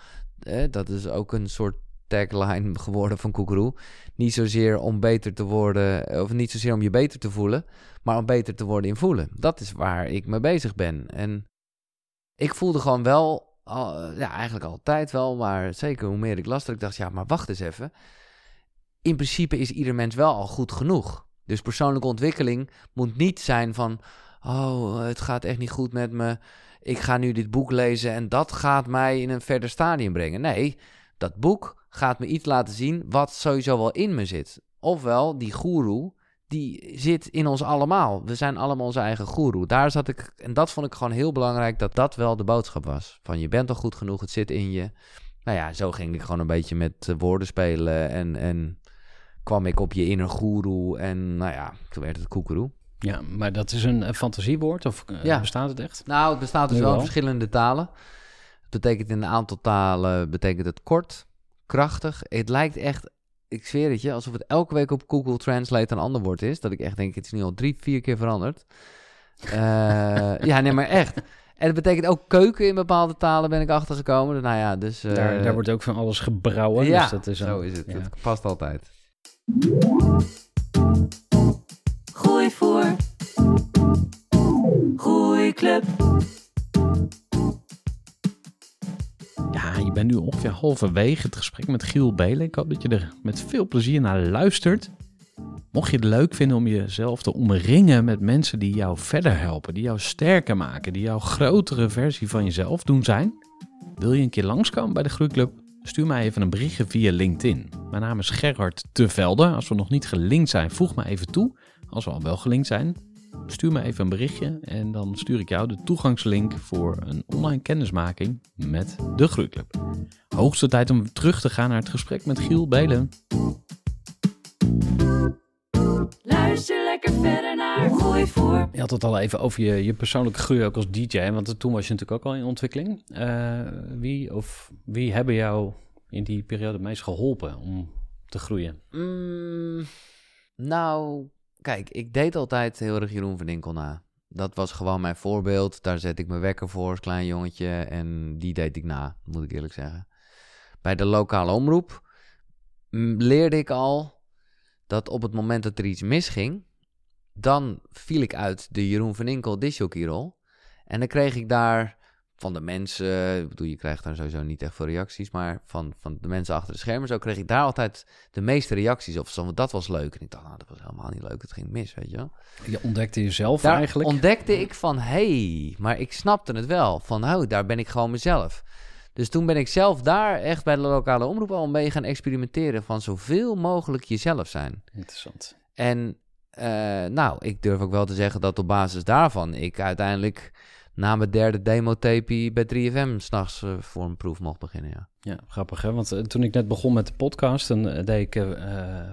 S3: dat is ook een soort tagline <laughs> geworden van Koekeroe. Niet zozeer om beter te worden, of niet zozeer om je beter te voelen, maar om beter te worden in voelen. Dat is waar ik mee bezig ben. En ik voelde gewoon wel, ja, eigenlijk altijd wel, maar zeker hoe meer ik las, ik dacht, ja, maar wacht eens even. In principe is ieder mens wel al goed genoeg. Dus persoonlijke ontwikkeling moet niet zijn van, oh, het gaat echt niet goed met me. Ik ga nu dit boek lezen en dat gaat mij in een verder stadium brengen. Nee, dat boek gaat me iets laten zien wat sowieso wel in me zit. Ofwel, die goeroe, die zit in ons allemaal. We zijn allemaal onze eigen goeroe. Daar zat ik, en dat vond ik gewoon heel belangrijk, dat dat wel de boodschap was. Van je bent al goed genoeg, het zit in je. Nou ja, zo ging ik gewoon een beetje met eh, woorden spelen en, en kwam ik op je inner goeroe en nou ja, toen werd het koekeroe.
S2: Ja, maar dat is een, eh, fantasiewoord of eh,
S3: Ja.
S2: bestaat het echt?
S3: Nou, het bestaat dus wel in verschillende talen. Het betekent in een aantal talen betekent het kort, krachtig. Het lijkt echt, ik zweer het je, alsof het elke week op Google Translate een ander woord is. Dat ik echt denk, het is nu al drie, vier keer veranderd. Eh, ja, nee, maar echt. En het betekent ook keuken in bepaalde talen, ben ik achtergekomen. Nou ja, dus...
S2: daar, daar wordt ook van alles gebrouwen.
S3: ja,
S2: dus dat is
S3: zo
S2: een-
S3: is het.
S2: ja.
S3: Het past altijd.
S1: Gooi voor. Groeiclub.
S4: Ja, je bent nu ongeveer halverwege het gesprek met Giel Belen. Ik hoop dat je er met veel plezier naar luistert. Mocht je het leuk vinden om jezelf te omringen met mensen die jou verder helpen, die jou sterker maken, die jouw grotere versie van jezelf doen zijn, wil je een keer langskomen bij de Groeiclub? Stuur mij even een berichtje via LinkedIn. Mijn naam is Gerhard Tevelde. Als we nog niet gelinkt zijn, voeg me even toe. Als we al wel gelinkt zijn, stuur me even een berichtje en dan stuur ik jou de toegangslink voor een online kennismaking met de Groeiclub. Hoogste tijd om terug te gaan naar het gesprek met Giel Belen.
S1: Luister lekker verder naar Gooi voor.
S2: Je had het al even over je, je persoonlijke groei ook als DJ, want toen was je natuurlijk ook al in ontwikkeling. Eh, wie of wie hebben jou in die periode het meest geholpen om te groeien?
S3: Mm, nou, kijk, ik deed altijd heel erg Jeroen van Dinkel na. Dat was gewoon mijn voorbeeld. Daar zet ik mijn wekker voor als klein jongetje. En die deed ik na, moet ik eerlijk zeggen. Bij de lokale omroep mm, leerde ik al dat op het moment dat er iets misging, dan viel ik uit de Jeroen van Inkel disjockeyrol. En dan kreeg ik daar van de mensen, ik bedoel, je krijgt daar sowieso niet echt veel reacties, maar van, van de mensen achter de schermen, zo kreeg ik daar altijd de meeste reacties op. Zo, want dat was leuk. En ik dacht, nou, dat was helemaal niet leuk, het ging mis, weet je wel.
S2: Je ontdekte jezelf
S3: Daar
S2: eigenlijk.
S3: ontdekte ik van, hey, maar ik snapte het wel. Van, nou, daar ben ik gewoon mezelf. Dus toen ben ik zelf daar echt bij de lokale omroep al mee gaan experimenteren van zoveel mogelijk jezelf zijn.
S2: Interessant.
S3: En eh, nou, ik durf ook wel te zeggen dat op basis daarvan ik uiteindelijk na mijn derde demo-tapie bij 3FM s'nachts eh voor een proef mocht beginnen, ja.
S2: Ja, grappig hè. Want eh, toen ik net begon met de podcast, dan eh, deed ik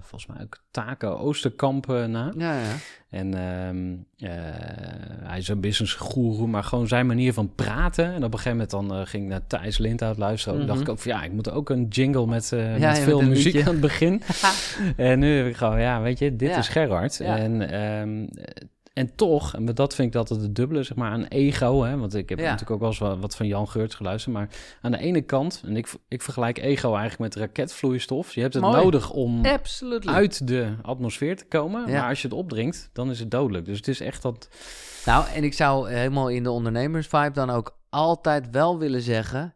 S2: volgens mij ook Taken Oosterkamp na.
S3: Ja, ja.
S2: En ehm, eh, hij is een business guru, maar gewoon zijn manier van praten. En op een gegeven moment dan ging ik naar Thijs Lindhout luisteren. Toen dacht
S3: Mhm.
S2: ik ook van ja, ik moet ook een jingle met,
S3: Ja,
S2: met
S3: ja,
S2: veel
S3: met
S2: muziek
S3: liedje.
S2: aan het begin. <laughs> en nu heb ik gewoon, ja, weet je, dit is Gerard. En, ehm, en toch, en dat vind ik altijd het dubbele, zeg maar, aan ego. Hè? Want ik heb
S3: Ja.
S2: natuurlijk ook wel eens wat, van Jan Geurts geluisterd. Maar aan de ene kant, en ik, ik vergelijk ego eigenlijk met raketvloeistof. Je hebt het
S3: Mooi.
S2: nodig om uit de atmosfeer te komen.
S3: Ja.
S2: Maar als je het opdringt, dan is het dodelijk. Dus het is echt dat...
S3: Nou, en ik zou helemaal in de ondernemersvibe dan ook altijd wel willen zeggen...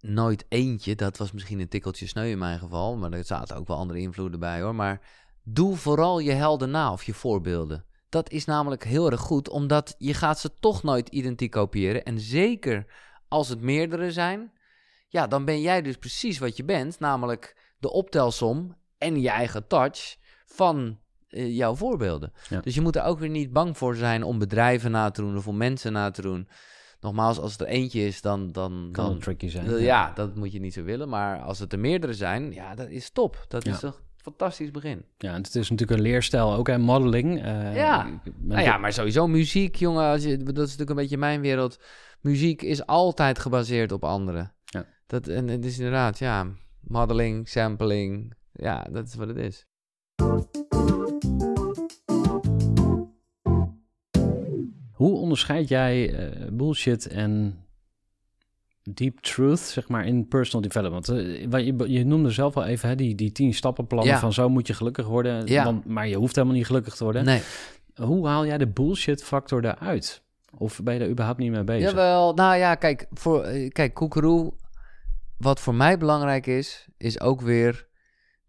S3: Nooit eentje, dat was misschien een tikkeltje sneu in mijn geval... maar er zaten ook wel andere invloeden bij hoor. Maar doe vooral je helden na of je voorbeelden. Dat is namelijk heel erg goed, omdat je gaat ze toch nooit identiek kopiëren. En zeker als het meerdere zijn... ja, dan ben jij dus precies wat je bent. Namelijk de optelsom en je eigen touch van eh, jouw voorbeelden.
S2: Ja.
S3: Dus je moet er ook weer niet bang voor zijn om bedrijven na te doen of om mensen na te doen. nogmaals, als het er eentje is, dan... dan,
S2: Kan
S3: dan
S2: het tricky zijn.
S3: ja, dat moet je niet zo willen. Maar als het er meerdere zijn, ja, dat is top. Dat
S2: Ja.
S3: is toch een fantastisch begin.
S2: Ja, en het is natuurlijk een leerstijl ook, hè, modeling. eh,
S3: Ja. Nou ja, maar sowieso muziek, jongen. Als je, dat is natuurlijk een beetje mijn wereld. Muziek is altijd gebaseerd op anderen.
S2: Ja.
S3: Dat, en het is inderdaad, ja, modeling, sampling. Ja, dat is wat het is.
S2: Hoe onderscheid jij eh, bullshit en deep truth, zeg maar, in personal development? Eh, je, je noemde zelf al even hè, die, die tien stappenplannen
S3: Ja.
S2: van zo moet je gelukkig worden.
S3: Ja.
S2: Maar je hoeft helemaal niet gelukkig te worden.
S3: Nee.
S2: Hoe haal jij de bullshit factor daaruit? Of ben je daar überhaupt niet mee bezig?
S3: Jawel, nou ja, kijk, voor, eh, kijk, koekeroe. Wat voor mij belangrijk is, is ook weer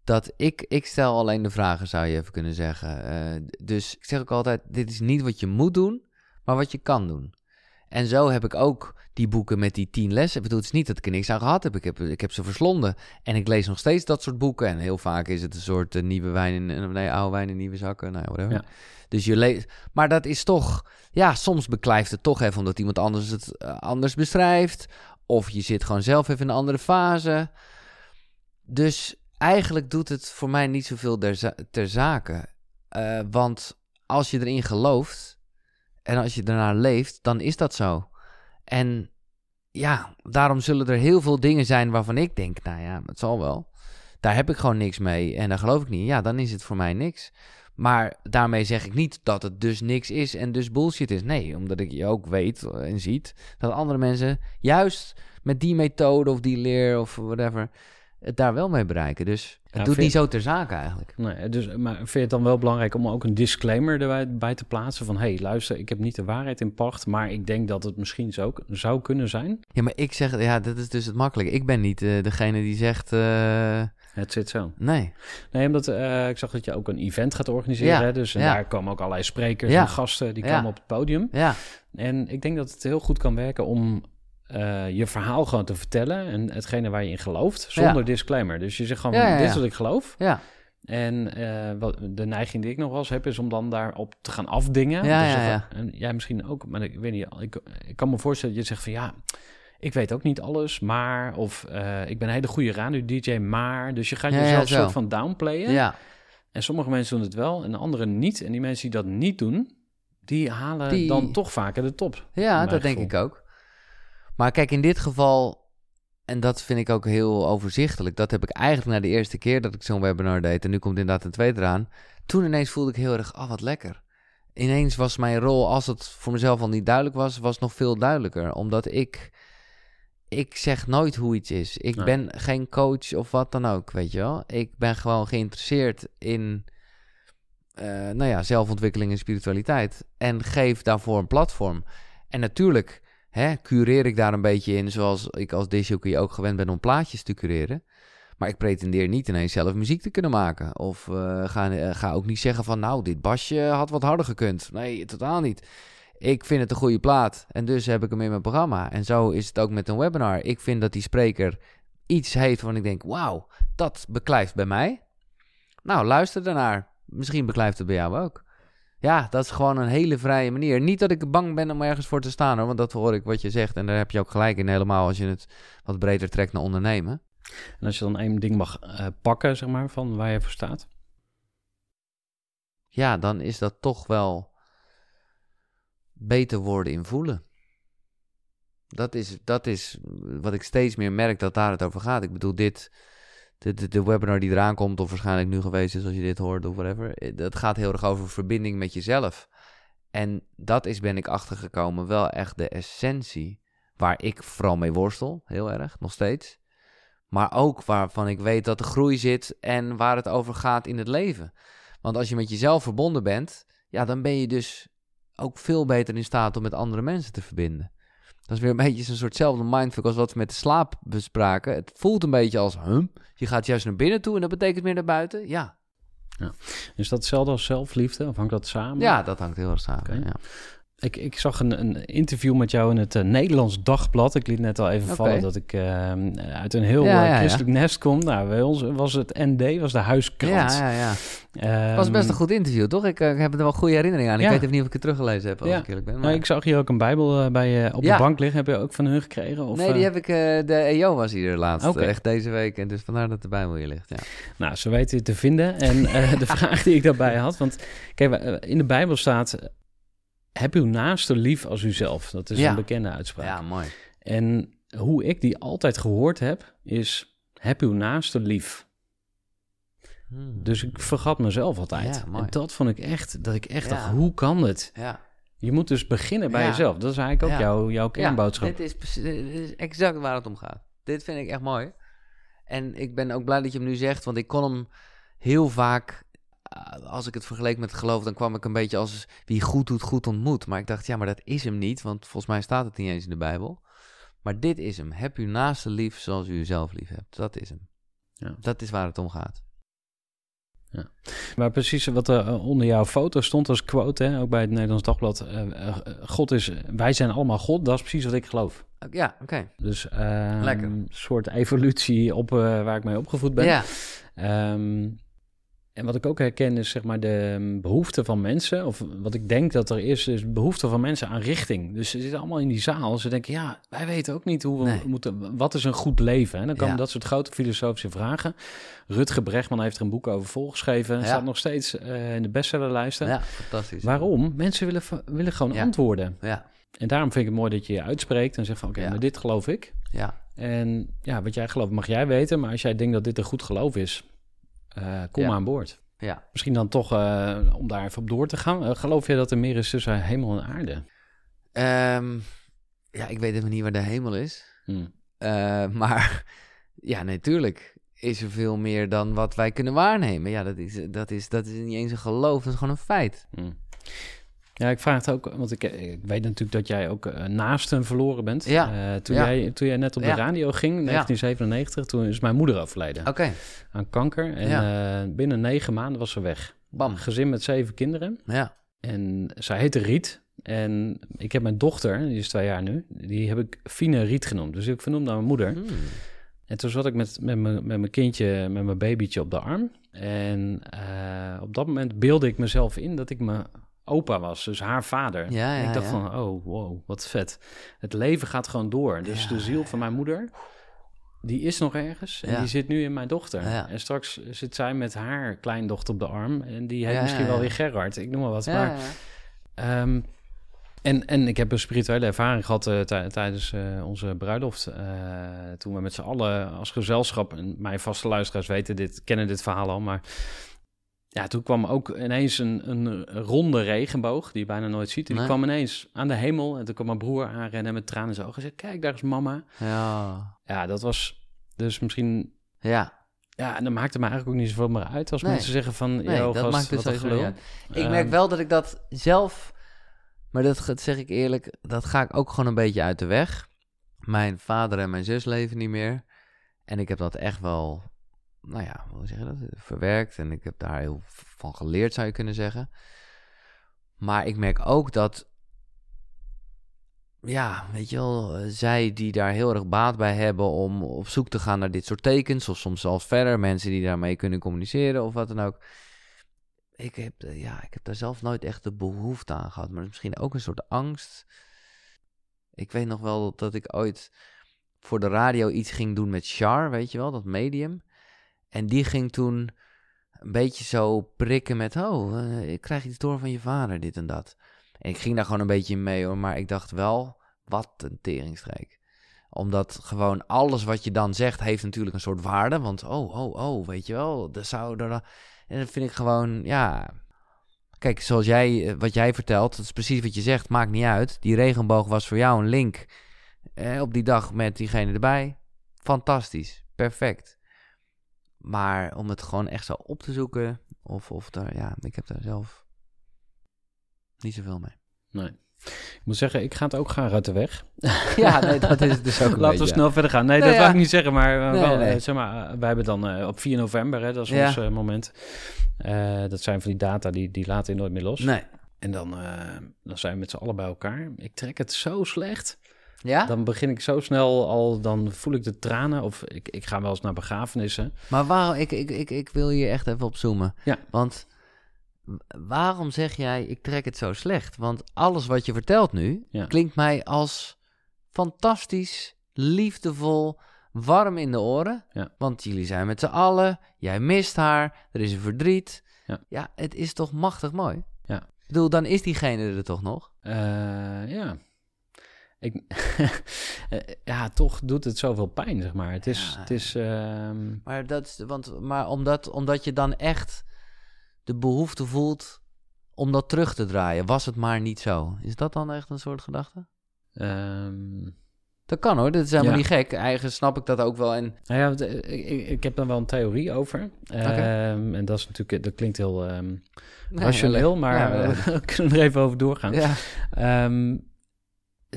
S3: dat ik, ik stel alleen de vragen, zou je even kunnen zeggen. Eh, dus ik zeg ook altijd, dit is niet wat je moet doen, maar wat je kan doen. En zo heb ik ook die boeken met die tien lessen. Ik bedoel, het is niet dat ik er niks aan gehad heb. Ik heb, ik heb ze verslonden. En ik lees nog steeds dat soort boeken. En heel vaak is het een soort eh, nieuwe wijn in... eh, Nee, oude wijn in nieuwe zakken. Nou, ja, whatever.
S2: Ja.
S3: Dus je leest... Maar dat is toch... Ja, soms beklijft het toch even omdat iemand anders het eh, anders beschrijft. Of je zit gewoon zelf even in een andere fase. Dus eigenlijk doet het voor mij niet zoveel za- ter zake. Eh, want als je erin gelooft en als je ernaar leeft, dan is dat zo. En ja, daarom zullen er heel veel dingen zijn waarvan ik denk, nou ja, het zal wel. Daar heb ik gewoon niks mee en daar geloof ik niet. Ja, dan is het voor mij niks. Maar daarmee zeg ik niet dat het dus niks is en dus bullshit is. Nee, omdat ik je ook weet en ziet dat andere mensen juist met die methode of die leer of whatever het daar wel mee bereiken. Dus het
S2: Ja,
S3: doet niet zo ter zake eigenlijk.
S2: Nee, dus, maar vind je het dan wel belangrijk om ook een disclaimer erbij bij te plaatsen? Van, hé, hey, luister, ik heb niet de waarheid in pacht, maar ik denk dat het misschien zo zou kunnen zijn.
S3: Ja, maar ik zeg, ja, dat is dus het makkelijke. Ik ben niet eh, degene die zegt, eh,
S2: Het zit zo.
S3: nee.
S2: Nee, omdat eh, ik zag dat je ook een event gaat organiseren.
S3: Ja,
S2: hè, dus en
S3: ja.
S2: daar komen ook allerlei sprekers en gasten die komen op het podium.
S3: Ja,
S2: En ik denk dat het heel goed kan werken om eh, je verhaal gewoon te vertellen. En hetgene waar je in gelooft, zonder
S3: Ja.
S2: disclaimer. Dus je zegt gewoon,
S3: Ja, ja,
S2: dit is wat ik geloof.
S3: ja,
S2: En eh, wat, de neiging die ik nog wel eens heb, is om dan daarop te gaan afdingen.
S3: Ja,
S2: Dus
S3: ja,
S2: dat-
S3: ja.
S2: En jij misschien ook, maar ik weet niet. Ik, ik kan me voorstellen dat je zegt van ja, ik weet ook niet alles, maar... Of eh, ik ben een hele goede radio-dj, maar... Dus je gaat jezelf
S3: zo.
S2: een soort van downplayen.
S3: ja.
S2: En sommige mensen doen het wel en anderen niet. En die mensen die dat niet doen, die halen
S3: Die-
S2: dan toch vaker de top.
S3: Ja, dat denk ik ook. Maar kijk, in dit geval, en dat vind ik ook heel overzichtelijk, dat heb ik eigenlijk na de eerste keer dat ik zo'n webinar deed, en nu komt inderdaad een tweede eraan, toen ineens voelde ik heel erg, oh wat lekker. Ineens was mijn rol, als het voor mezelf al niet duidelijk was, was nog veel duidelijker. Omdat ik, ik zeg nooit hoe iets is. Ik
S2: Nee.
S3: ben geen coach of wat dan ook, weet je wel. Ik ben gewoon geïnteresseerd in eh, nou ja, zelfontwikkeling en spiritualiteit. En geef daarvoor een platform. En natuurlijk hè, cureer ik daar een beetje in, zoals ik als disjockey ook gewend ben om plaatjes te cureren. Maar ik pretendeer niet ineens zelf muziek te kunnen maken. Of eh, ga, eh, ga ook niet zeggen van, nou, dit basje had wat harder gekund. Nee, totaal niet. Ik vind het een goede plaat en dus heb ik hem in mijn programma. En zo is het ook met een webinar. Ik vind dat die spreker iets heeft waarvan ik denk, wauw, dat beklijft bij mij. Nou, luister daarnaar. Misschien beklijft het bij jou ook. Ja, dat is gewoon een hele vrije manier. Niet dat ik bang ben om ergens voor te staan, hoor, want dat hoor ik wat je zegt. En daar heb je ook gelijk in, helemaal als je het wat breder trekt naar ondernemen.
S2: En als je dan één ding mag eh, pakken, zeg maar, van waar je voor staat.
S3: Ja, dan is dat toch wel beter worden in voelen. Dat is, dat is wat ik steeds meer merk dat daar het over gaat. Ik bedoel, dit, de, de, de webinar die eraan komt, of waarschijnlijk nu geweest is als je dit hoort of whatever. eh, Dat gaat heel erg over verbinding met jezelf. En dat is, ben ik achtergekomen, wel echt de essentie waar ik vooral mee worstel, heel erg, nog steeds. Maar ook waarvan ik weet dat de groei zit en waar het over gaat in het leven. Want als je met jezelf verbonden bent, ja, dan ben je dus ook veel beter in staat om met andere mensen te verbinden. Dat is weer een beetje zo'n soortzelfde mindfuck als wat we met de slaap bespraken. Het voelt een beetje als, huh? Je gaat juist naar binnen toe en dat betekent meer naar buiten? Ja.
S2: Is dat hetzelfde als zelfliefde? Of hangt dat samen?
S3: Ja, dat hangt heel erg samen. Ja.
S2: Ik, ik zag een, een interview met jou in het eh, Nederlands Dagblad. Ik liet net al even vallen dat ik eh, uit een heel
S3: Ja,
S2: eh,
S3: ja.
S2: christelijk nest kom. Nou, bij ons was het ND, was de huiskrant.
S3: Ja, ja, ja.
S2: Ehm,
S3: was best een goed interview, toch? Ik eh, heb er wel goede herinneringen aan. Ik
S2: Ja.
S3: weet even niet of ik het teruggelezen heb, als
S2: Ja.
S3: ik eerlijk ben.
S2: Nou,
S3: Maar...
S2: ik zag hier ook een Bijbel bij je op de bank liggen. Heb je ook van hun gekregen? Of,
S3: nee, die heb ik... de EO was hier laatst. Eh, Echt deze week. En dus vandaar dat de Bijbel hier ligt, ja.
S2: Nou, ze weten het te vinden. En de <laughs> vraag die ik daarbij had, want kijk, in de Bijbel staat: heb uw naaste lief als uzelf. Dat is
S3: Ja.
S2: een bekende uitspraak.
S3: Ja, mooi.
S2: En hoe ik die altijd gehoord heb, is: heb uw naaste lief.
S3: Hmm.
S2: Dus ik vergat mezelf altijd.
S3: Ja,
S2: en dat vond ik echt, dat ik echt dacht, hoe kan het?
S3: Ja.
S2: Je moet dus beginnen bij jezelf. Dat is eigenlijk ook jouw, jouw kernboodschap.
S3: Ja, dit is, precies- dit is exact waar het om gaat. Dit vind ik echt mooi. En ik ben ook blij dat je hem nu zegt, want ik kon hem heel vaak, als ik het vergeleek met het geloof, dan kwam ik een beetje als wie goed doet, goed ontmoet. Maar ik dacht, ja, maar dat is hem niet, want volgens mij staat het niet eens in de Bijbel. Maar dit is hem. Heb uw naaste lief zoals u uzelf lief hebt. Dat is hem.
S2: Ja.
S3: Dat is waar het om gaat.
S2: Maar precies wat er eh, onder jouw foto stond als quote, hè, ook bij het Nederlands Dagblad. eh, eh, God is, wij zijn allemaal God. Dat is precies wat ik geloof.
S3: Ja, oké.
S2: Dus ehm, een soort evolutie op eh, waar ik mee opgevoed ben.
S3: Ja,
S2: Ehm, en wat ik ook herken is zeg maar de mm, behoefte van mensen, of wat ik denk dat er is, is de behoefte van mensen aan richting. Dus ze zitten allemaal in die zaal. Ze denken, ja, wij weten ook niet hoe we
S3: Nee.
S2: moeten. Wat is een goed leven? En dan komen
S3: Ja.
S2: dat soort grote filosofische vragen. Rutger Bregman heeft er een boek over volgeschreven.
S3: Ja.
S2: Staat nog steeds eh, in de bestsellerlijsten.
S3: ja fantastisch.
S2: Waarom? Mensen willen, willen gewoon
S3: Ja.
S2: antwoorden.
S3: Ja,
S2: En daarom vind ik het mooi dat je je uitspreekt en zegt van oké, maar dit geloof ik.
S3: ja,
S2: En ja, wat jij gelooft mag jij weten. Maar als jij denkt dat dit een goed geloof is, kom
S3: Ja.
S2: maar aan boord.
S3: ja.
S2: Misschien dan toch, eh, om daar even op door te gaan. eh, geloof je dat er meer is tussen hemel en aarde?
S3: Ehm, ja, ik weet even niet waar de hemel is.
S2: Hm.
S3: Eh, <laughs> maar ja, natuurlijk is er veel meer dan wat wij kunnen waarnemen. Ja, dat is, dat is, dat is niet eens een geloof, dat is gewoon een feit.
S2: Hm. Ja, ik vraag het ook, want ik, ik weet natuurlijk dat jij ook eh, naasten verloren bent.
S3: Ja.
S2: Eh, toen,
S3: Ja.
S2: Jij, toen jij net op de
S3: Ja.
S2: radio ging, in 1997, toen is mijn moeder overleden
S3: Oké,
S2: aan kanker. En eh, binnen negen maanden was ze weg.
S3: bam.
S2: Gezin met zeven kinderen.
S3: Ja,
S2: En zij heette Riet. En ik heb mijn dochter, die is twee jaar nu, die heb ik Fine Riet genoemd. Dus ik vernoemde naar mijn moeder.
S3: Hmm.
S2: En toen zat ik met, met, mijn, met mijn kindje, met mijn babytje op de arm. En eh, op dat moment beelde ik mezelf in dat ik mijn opa was, dus haar vader.
S3: Ja,
S2: En ik dacht
S3: ja.
S2: van, oh, wow, wat vet. Het leven gaat gewoon door. Dus de ziel van mijn moeder, die is nog ergens. En die zit nu in mijn dochter. En straks zit zij met haar kleindochter op de arm. En die heet misschien wel weer Gerard. Ik noem maar wat. Maar. Ehm, en, en ik heb een spirituele ervaring gehad eh, tij- tijdens eh, onze bruiloft. eh, toen we met z'n allen als gezelschap, en mijn vaste luisteraars weten dit, kennen dit verhaal al, maar ja, toen kwam ook ineens een, een ronde regenboog, die je bijna nooit ziet. En die
S3: Nee.
S2: kwam ineens aan de hemel en toen kwam mijn broer aanrennen met tranen in zijn ogen en zei, kijk, daar is mama.
S3: ja.
S2: Ja, dat was dus misschien...
S3: ja.
S2: Ja, en dan maakt het me eigenlijk ook niet zoveel meer uit als
S3: Nee.
S2: mensen zeggen van...
S3: Nee,
S2: "Yo,
S3: dat
S2: gast,
S3: maakt dus
S2: wat een
S3: sowieso
S2: gelul."
S3: niet uit. Ik
S2: Ehm,
S3: merk wel dat ik dat zelf, maar dat dat zeg ik eerlijk, dat ga ik ook gewoon een beetje uit de weg. Mijn vader en mijn zus leven niet meer. En ik heb dat echt wel, nou ja, hoe zeg je dat, verwerkt. En ik heb daar heel van geleerd, zou je kunnen zeggen. Maar ik merk ook dat, ja, weet je wel, zij die daar heel erg baat bij hebben om op zoek te gaan naar dit soort tekens, of soms zelfs verder, mensen die daarmee kunnen communiceren of wat dan ook. Ik heb, eh, ja, ik heb daar zelf nooit echt de behoefte aan gehad, maar misschien ook een soort angst. Ik weet nog wel dat ik ooit voor de radio iets ging doen met Char, weet je wel, dat medium. En die ging toen een beetje zo prikken met, oh, eh, ik krijg iets door van je vader, dit en dat. En ik ging daar gewoon een beetje mee hoor, maar ik dacht wel, wat een teringstreek. Omdat gewoon alles wat je dan zegt heeft natuurlijk een soort waarde. Want oh, oh, oh, weet je wel, dat zou er... En dat vind ik gewoon, ja... Kijk, zoals jij, eh, wat jij vertelt, dat is precies wat je zegt, maakt niet uit. Die regenboog was voor jou een link eh, op die dag met diegene erbij. Fantastisch, perfect. Maar om het gewoon echt zo op te zoeken, of, of daar, ja, ik heb daar zelf niet zoveel mee.
S2: Nee. Ik moet zeggen, ik ga het ook graag uit de weg. <laughs>
S3: Ja, nee, dat is dus ook <laughs>
S2: Laten we snel verder gaan. Nee,
S3: Nee,
S2: dat
S3: ja.
S2: ik niet zeggen, maar, eh,
S3: Nee,
S2: wel,
S3: nee.
S2: eh, zeg maar eh, wij hebben dan op 4 november, hè, dat is
S3: Ja.
S2: ons moment. Dat zijn van die data, die, die laten je nooit meer los.
S3: Nee,
S2: En dan, dan zijn we met z'n allen bij elkaar. Ik trek het zo slecht.
S3: Ja?
S2: Dan begin ik zo snel al, dan voel ik de tranen. Of ik, ik ga wel eens naar begrafenissen.
S3: Maar waarom, ik, ik, ik, ik wil hier echt even op zoomen.
S2: Ja.
S3: Want waarom zeg jij, ik trek het zo slecht? Want alles wat je vertelt nu,
S2: Ja.
S3: klinkt mij als fantastisch, liefdevol, warm in de oren.
S2: Ja.
S3: Want jullie zijn met z'n allen, jij mist haar, er is een verdriet.
S2: Ja.
S3: het is toch machtig mooi?
S2: Ja.
S3: Ik bedoel, dan is diegene er toch nog?
S2: Eh, ja. Ik, <laughs> eh, ja, toch doet het zoveel pijn, zeg maar. Het is,
S3: Ja.
S2: het is ehm,
S3: Maar, dat, is- want, maar omdat, omdat je dan echt de behoefte voelt om dat terug te draaien. Was het maar niet zo. Is dat dan echt een soort gedachte?
S2: ehm,
S3: Dat kan hoor, dat is helemaal
S2: Ja.
S3: niet gek. Eigen snap ik dat ook wel. En
S2: Nou ja, eh, ik, ik, heb daar wel een theorie over. Ehm, En dat is natuurlijk, dat klinkt heel rationeel, maar
S3: Ja,
S2: eh, <laughs> we kunnen er even over doorgaan.
S3: ja,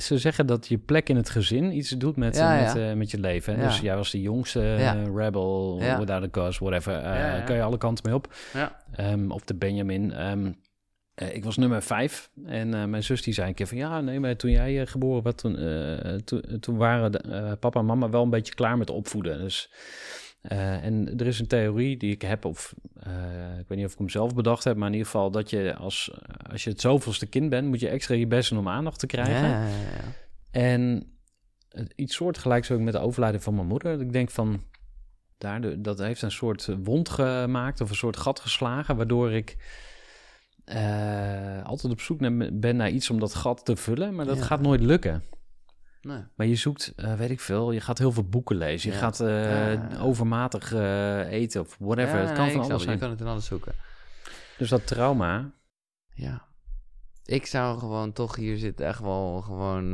S2: ze zeggen dat je plek in het gezin iets doet met,
S3: Ja,
S2: met,
S3: ja.
S2: eh, met je leven. hè.
S3: Ja.
S2: Dus jij was de jongste eh, rebel, without a cause, whatever.
S3: Ja.
S2: Kan je alle kanten mee op.
S3: ja.
S2: Ehm, of de Benjamin. Ehm, eh, ik was nummer vijf en mijn zus die zei een keer van... ja, nee, maar toen jij geboren werd, toen, eh, toen, toen waren de, papa en mama wel een beetje klaar met opvoeden. Dus, eh, en er is een theorie die ik heb, of eh, ik weet niet of ik hem zelf bedacht heb... maar in ieder geval dat je als, als je het zoveelste kind bent... moet je extra je best doen om aandacht te krijgen.
S3: Ja, ja, ja.
S2: En iets soortgelijks ook met de overlijden van mijn moeder. Dat ik denk van, daar, de- dat heeft een soort wond gemaakt of een soort gat geslagen, waardoor ik eh, altijd op zoek ben naar iets om dat gat te vullen, maar dat gaat nooit lukken.
S3: Nee.
S2: Maar je zoekt, eh, weet ik veel, je gaat heel veel boeken lezen, je
S3: Ja.
S2: gaat eh, overmatig eh, eten of whatever.
S3: Ja,
S2: het kan
S3: nee,
S2: van alles zijn.
S3: Je kan het in alles zoeken.
S2: Dus dat trauma,
S3: Ja. Ik zou gewoon toch hier zitten echt wel gewoon...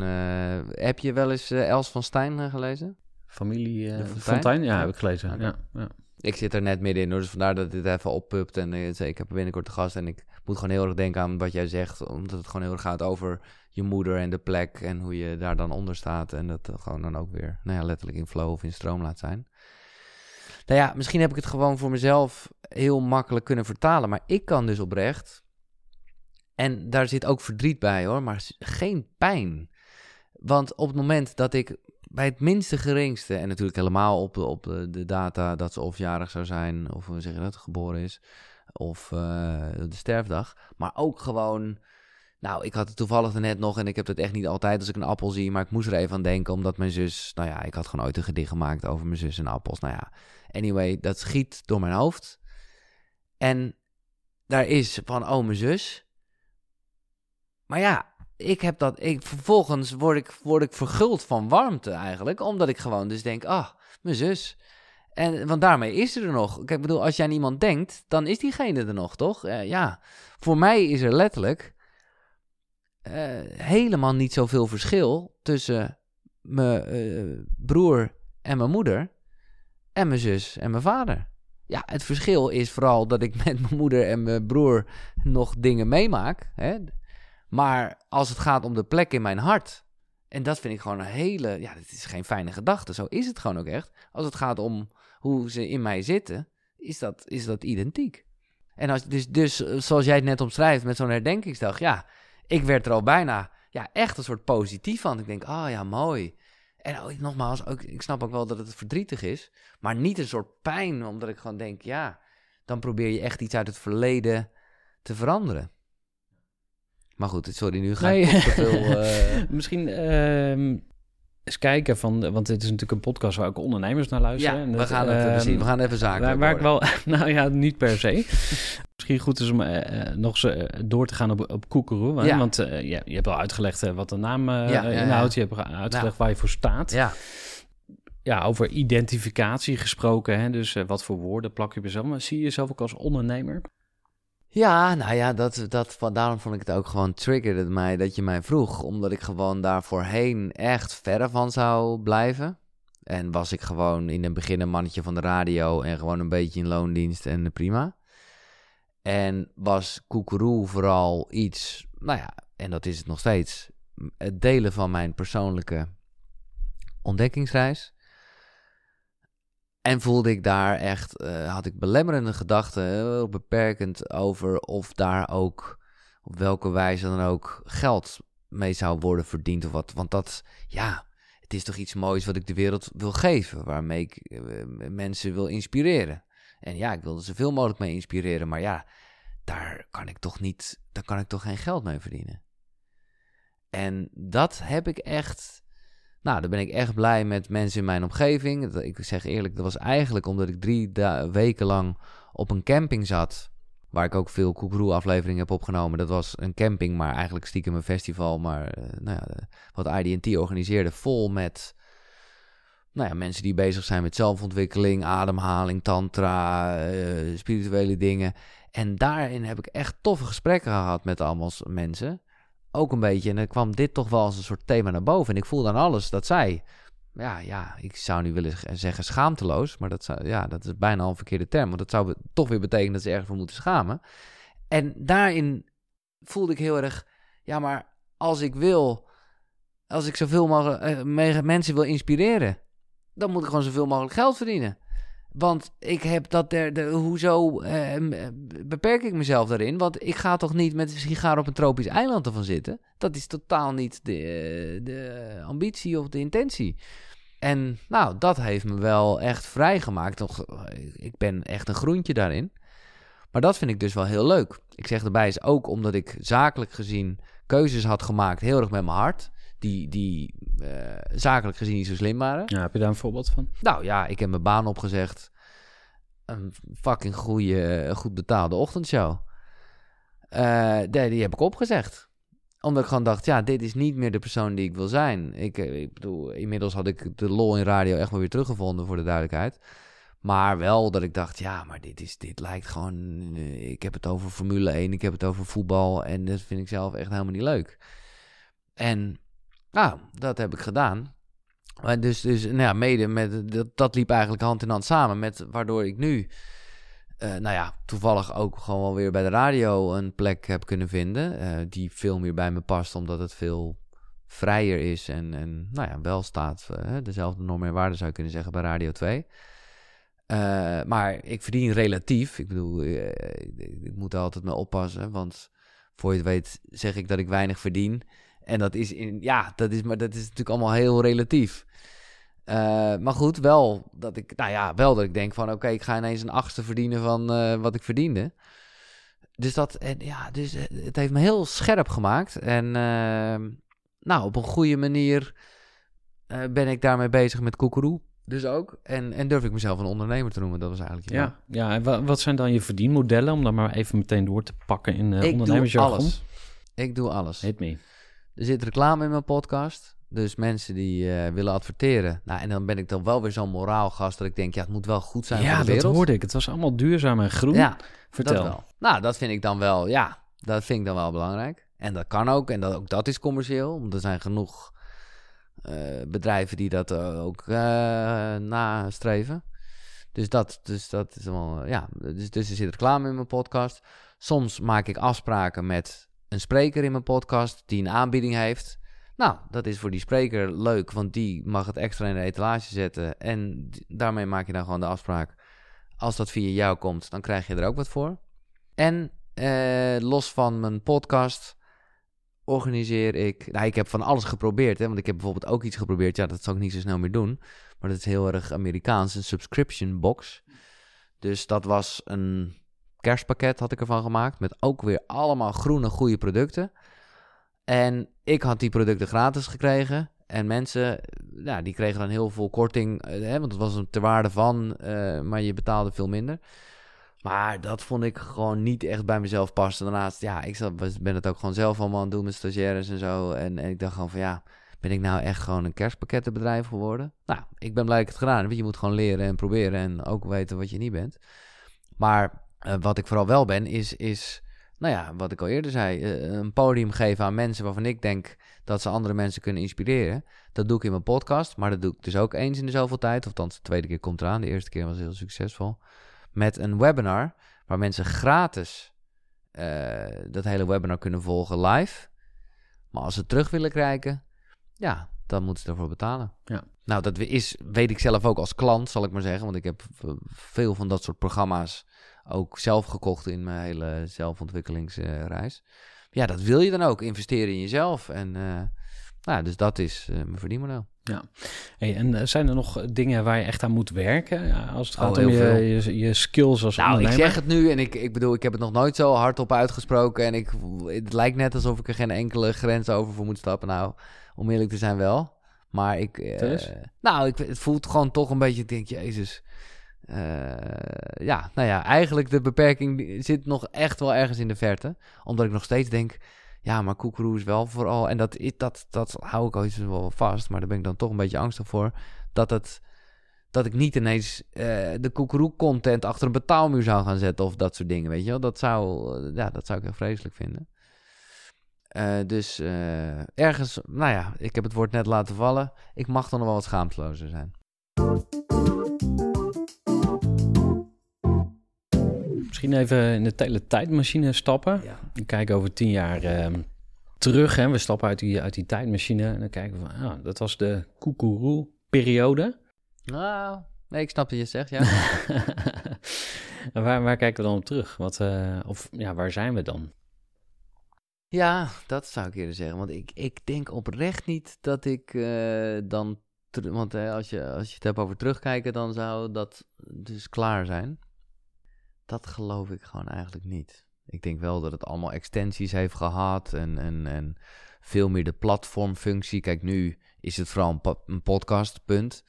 S3: heb je wel eens Els van Stijn gelezen?
S2: familie,
S3: De Fontein?
S2: Fontein, ja, heb ik gelezen. Ja, ja.
S3: Ik zit er net middenin hoor, dus vandaar dat dit even oppupt. En eh, ik heb binnenkort de gast en ik moet gewoon heel erg denken aan wat jij zegt. Omdat het gewoon heel erg gaat over je moeder en de plek en hoe je daar dan onder staat. En dat eh, gewoon dan ook weer, nou ja, letterlijk in flow of in stroom laat zijn. Nou ja, misschien heb ik het gewoon voor mezelf heel makkelijk kunnen vertalen. Maar ik kan dus oprecht, en daar zit ook verdriet bij hoor, maar geen pijn. Want op het moment dat ik bij het minste geringste, en natuurlijk helemaal op, op de, de data dat ze of jarig zou zijn, of hoe zeg je dat, geboren is, of eh, de sterfdag, maar ook gewoon, nou, ik had het toevallig net nog, en ik heb het echt niet altijd als ik een appel zie, maar ik moest er even aan denken, omdat mijn zus, nou ja, ik had gewoon ooit een gedicht gemaakt over mijn zus en appels, nou ja, anyway, dat schiet door mijn hoofd. En daar is van, oh, mijn zus. Maar ja, ik heb dat. Ik, vervolgens word ik, word ik verguld van warmte eigenlijk. Omdat ik gewoon dus denk: ah, mijn zus. En want daarmee is er nog. Kijk, ik bedoel, als jij aan iemand denkt, dan is diegene er nog, toch? Eh, ja, voor mij is er letterlijk eh, helemaal niet zoveel verschil tussen mijn eh, broer en mijn moeder en mijn zus en mijn vader. Ja, het verschil is vooral dat ik <laughs> met mijn moeder en mijn broer nog dingen meemaak. Hè? Maar als het gaat om de plek in mijn hart. En dat vind ik gewoon een hele. Ja, dit is geen fijne gedachte. Zo is het gewoon ook echt. Als het gaat om hoe ze in mij zitten, is dat, is dat identiek. En als, dus, dus eh, zoals jij het net omschrijft met zo'n herdenkingsdag. Ja, ik werd er al bijna ja, echt een soort positief van. Ik denk, ah ja, mooi. En ook, nogmaals, ook, ik snap ook wel dat het verdrietig is. Maar niet een soort pijn, omdat ik gewoon denk, ja, dan probeer je echt iets uit het verleden te veranderen. Maar goed, sorry, nu ga ik
S2: Nee.
S3: te veel... <laughs> eh,
S2: Misschien ehm, eens kijken van, want dit is natuurlijk een podcast waar ook ondernemers naar luisteren.
S3: ja,
S2: En
S3: we gaan, het, eh,
S2: ehm,
S3: precies, we gaan even zaken.
S2: Waar, waar ik wel, <laughs> nou ja, niet per se. <laughs> Misschien goed is om eh, nog eh, door te gaan op, op Koekeroe.
S3: Ja.
S2: Want ja, je hebt al uitgelegd wat de naam
S3: Ja,
S2: inhoudt. Je hebt uitgelegd waar je voor staat.
S3: Ja,
S2: Ja, over identificatie gesproken. Hè? Dus wat voor woorden plak je jezelf. Maar zie je jezelf ook als ondernemer?
S3: Ja, nou ja, dat, dat, daarom vond ik het ook gewoon triggerde mij dat je mij vroeg. Omdat ik gewoon daar voorheen echt verre van zou blijven. En was ik gewoon in het begin een mannetje van de radio en gewoon een beetje in loondienst en prima. En was koekeroe vooral iets, nou ja, en dat is het nog steeds, het delen van mijn persoonlijke ontdekkingsreis. En voelde ik daar echt, eh, had ik belemmerende gedachten, heel beperkend over of daar ook, op welke wijze dan ook geld mee zou worden verdiend of wat. Want dat, ja, het is toch iets moois wat ik de wereld wil geven, waarmee ik eh, mensen wil inspireren. En ja, ik wil er zoveel mogelijk mee inspireren, maar ja, daar kan ik toch niet, daar kan ik toch geen geld mee verdienen. En dat heb ik echt, nou, daar ben ik echt blij met mensen in mijn omgeving. Ik zeg eerlijk, dat was eigenlijk omdat ik drie weken lang op een camping zat. Waar ik ook veel Koekeroe afleveringen heb opgenomen. Dat was een camping, maar eigenlijk stiekem een festival. Maar eh, nou ja, de- wat IDT organiseerde, vol met nou ja, mensen die bezig zijn met zelfontwikkeling, ademhaling, tantra, eh, spirituele dingen. En daarin heb ik echt toffe gesprekken gehad met allemaal mensen. Ook een beetje, en dan kwam dit toch wel als een soort thema naar boven. En ik voelde aan alles dat zij, ja, ja, ik zou nu willen zeggen schaamteloos, maar dat, zou, ja, dat is bijna al een verkeerde term. Want dat zou toch weer betekenen dat ze ergens voor moeten schamen. En daarin voelde ik heel erg, ja, maar als ik wil, als ik zoveel mogelijk eh, me- mensen wil inspireren, dan moet ik gewoon zoveel mogelijk geld verdienen. Want ik heb dat er, de, hoezo eh, beperk ik mezelf daarin? Want ik ga toch niet met een sigaar op een tropisch eiland ervan zitten? Dat is totaal niet de, de ambitie of de intentie. En nou, dat heeft me wel echt vrijgemaakt. Eh, ik ben echt een groentje daarin. Maar dat vind ik dus wel heel leuk. Ik zeg erbij is ook omdat ik zakelijk gezien keuzes had gemaakt, heel erg met mijn hart. Die, die eh, zakelijk gezien niet zo slim waren.
S2: Ja, heb je daar een voorbeeld van?
S3: Nou ja, ik heb mijn baan opgezegd. Een fucking goede, goed betaalde ochtendshow. Eh, die, die heb ik opgezegd. Omdat ik gewoon dacht, ja, dit is niet meer de persoon die ik wil zijn. Ik, eh, ik bedoel, inmiddels had ik de lol in radio echt wel weer teruggevonden, voor de duidelijkheid. Maar wel dat ik dacht, ja, maar dit, is, dit lijkt gewoon... eh, Ik heb het over Formule 1, ik heb het over voetbal. En dat vind ik zelf echt helemaal niet leuk. En nou, dat heb ik gedaan. Dus, dus nou ja, mede met, dat, dat liep eigenlijk hand in hand samen met waardoor ik nu, eh, nou ja, toevallig ook gewoon wel weer bij de radio een plek heb kunnen vinden. eh, die veel meer bij me past, omdat het veel vrijer is en, en nou ja, wel staat. eh, dezelfde normen en waarden zou je kunnen zeggen bij Radio 2. Eh, maar ik verdien relatief. Ik bedoel, ik moet er altijd mee oppassen. Want voor je het weet zeg ik dat ik weinig verdien. En dat is, in, ja, dat is, maar dat is natuurlijk allemaal heel relatief. Eh, maar goed, wel dat ik, nou ja, wel dat ik denk van, oké, ik ga ineens een achtste verdienen van eh, wat ik verdiende. Dus dat, en ja, dus eh, het heeft me heel scherp gemaakt. En eh, nou, op een goede manier ben ik daarmee bezig met koekeroe. Dus ook. En, en durf ik mezelf een ondernemer te noemen. Dat was eigenlijk.
S2: Ja, ja en wa- wat zijn dan je verdienmodellen? Om dan maar even meteen door te pakken in uh,
S3: ik doe
S2: ondernemersjargon.
S3: alles. Ik doe alles.
S2: Hit me.
S3: Er zit reclame in mijn podcast. Dus mensen die eh, willen adverteren. Nou, en dan ben ik dan wel weer zo'n moraalgast dat ik denk, ja, het moet wel goed zijn
S2: Ja,
S3: voor de
S2: dat
S3: wereld.
S2: hoorde ik. Het was allemaal duurzaam en groen.
S3: Ja,
S2: Vertel.
S3: dat wel. Nou, dat vind ik dan wel, ja, dat vind ik dan wel belangrijk. En dat kan ook, en dat, ook dat is commercieel. Want er zijn genoeg eh, bedrijven die dat eh, ook nastreven. Dus dat, dus dat is wel, ja, dus, dus er zit reclame in mijn podcast. Soms maak ik afspraken met een spreker in mijn podcast die een aanbieding heeft. Nou, dat is voor die spreker leuk, want die mag het extra in de etalage zetten. En daarmee maak je dan gewoon de afspraak. Als dat via jou komt, dan krijg je er ook wat voor. En eh, los van mijn podcast organiseer ik... Nou, ik heb van alles geprobeerd, hè. Want ik heb bijvoorbeeld ook iets geprobeerd. Ja, dat zal ik niet zo snel meer doen. Maar dat is heel erg Amerikaans. Een subscription box. Dus dat was een kerstpakket had ik ervan gemaakt. Met ook weer allemaal groene, goede producten. En ik had die producten gratis gekregen. En mensen, ja, die kregen dan heel veel korting. eh, Hè, want het was een ter waarde van, eh, maar je betaalde veel minder. Maar dat vond ik gewoon niet echt bij mezelf passen. Daarnaast, ja, ik ben het ook gewoon zelf allemaal aan het doen met stagiaires en zo. En, en ik dacht gewoon van, ja, ben ik nou echt gewoon een kerstpakkettenbedrijf geworden? Nou, ik ben blij ik het gedaan heb. Je moet gewoon leren en proberen en ook weten wat je niet bent. Maar eh, wat ik vooral wel ben, is, is nou ja, wat ik al eerder zei, eh, een podium geven aan mensen waarvan ik denk dat ze andere mensen kunnen inspireren. Dat doe ik in mijn podcast, maar dat doe ik dus ook eens in de zoveel tijd. Of althans, de tweede keer komt eraan. De eerste keer was heel succesvol. Met een webinar waar mensen gratis eh, dat hele webinar kunnen volgen live. Maar als ze terug willen krijgen, ja, dan moeten ze ervoor betalen.
S2: Ja.
S3: Nou, dat is, weet ik zelf ook als klant, zal ik maar zeggen. Want ik heb veel van dat soort programma's ook zelf gekocht in mijn hele zelfontwikkelingsreis. ja, dat wil je dan ook. Investeren in jezelf. En uh, nou, dus dat is uh, mijn verdienmodel.
S2: Ja. Hey, en uh, zijn er nog dingen waar je echt aan moet werken? Ja, als het gaat oh, om je, je, je, skills als
S3: nou,
S2: ondernemer?
S3: ik zeg het nu en ik, ik bedoel, ik heb het nog nooit zo hardop uitgesproken. En ik, het lijkt net alsof ik er geen enkele grens over voor moet stappen. Nou, om eerlijk te zijn wel. Maar ik... nou, ik, het voelt gewoon toch een beetje, ik denk, jezus... Uh, ja, nou ja, eigenlijk de beperking zit nog echt wel ergens in de verte. Omdat ik nog steeds denk, ja, maar koekeroe is wel vooral... En dat, dat, dat hou ik ooit wel vast, maar daar ben ik dan toch een beetje angstig voor. Dat, het, dat ik niet ineens uh, de koekeroe-content achter een betaalmuur zou gaan zetten of dat soort dingen, weet je wel. Dat zou, ja, dat zou ik heel vreselijk vinden. Uh, dus ergens, nou ja, ik heb het woord net laten vallen. Ik mag dan nog wel wat schaamtelozer zijn.
S2: Misschien even in de teletijdmachine stappen. Ja. En kijken over tien jaar uh, terug. Hè. We stappen uit die, uit die tijdmachine en dan kijken we van, ah, dat was de koekeroe-periode.
S3: Nou, nee, ik snap wat je zegt, ja. <laughs>
S2: waar, waar kijken we dan op terug? Wat, uh, of ja, waar zijn we dan?
S3: Ja, dat zou ik eerder zeggen. Want ik, ik denk oprecht niet dat ik uh, dan... Want als, je, als je het hebt over terugkijken, dan zou dat dus klaar zijn. Dat geloof ik gewoon eigenlijk niet. Ik denk wel dat het allemaal extensies heeft gehad en, en, en veel meer de platformfunctie. Kijk, nu is het vooral een, een podcast, punt.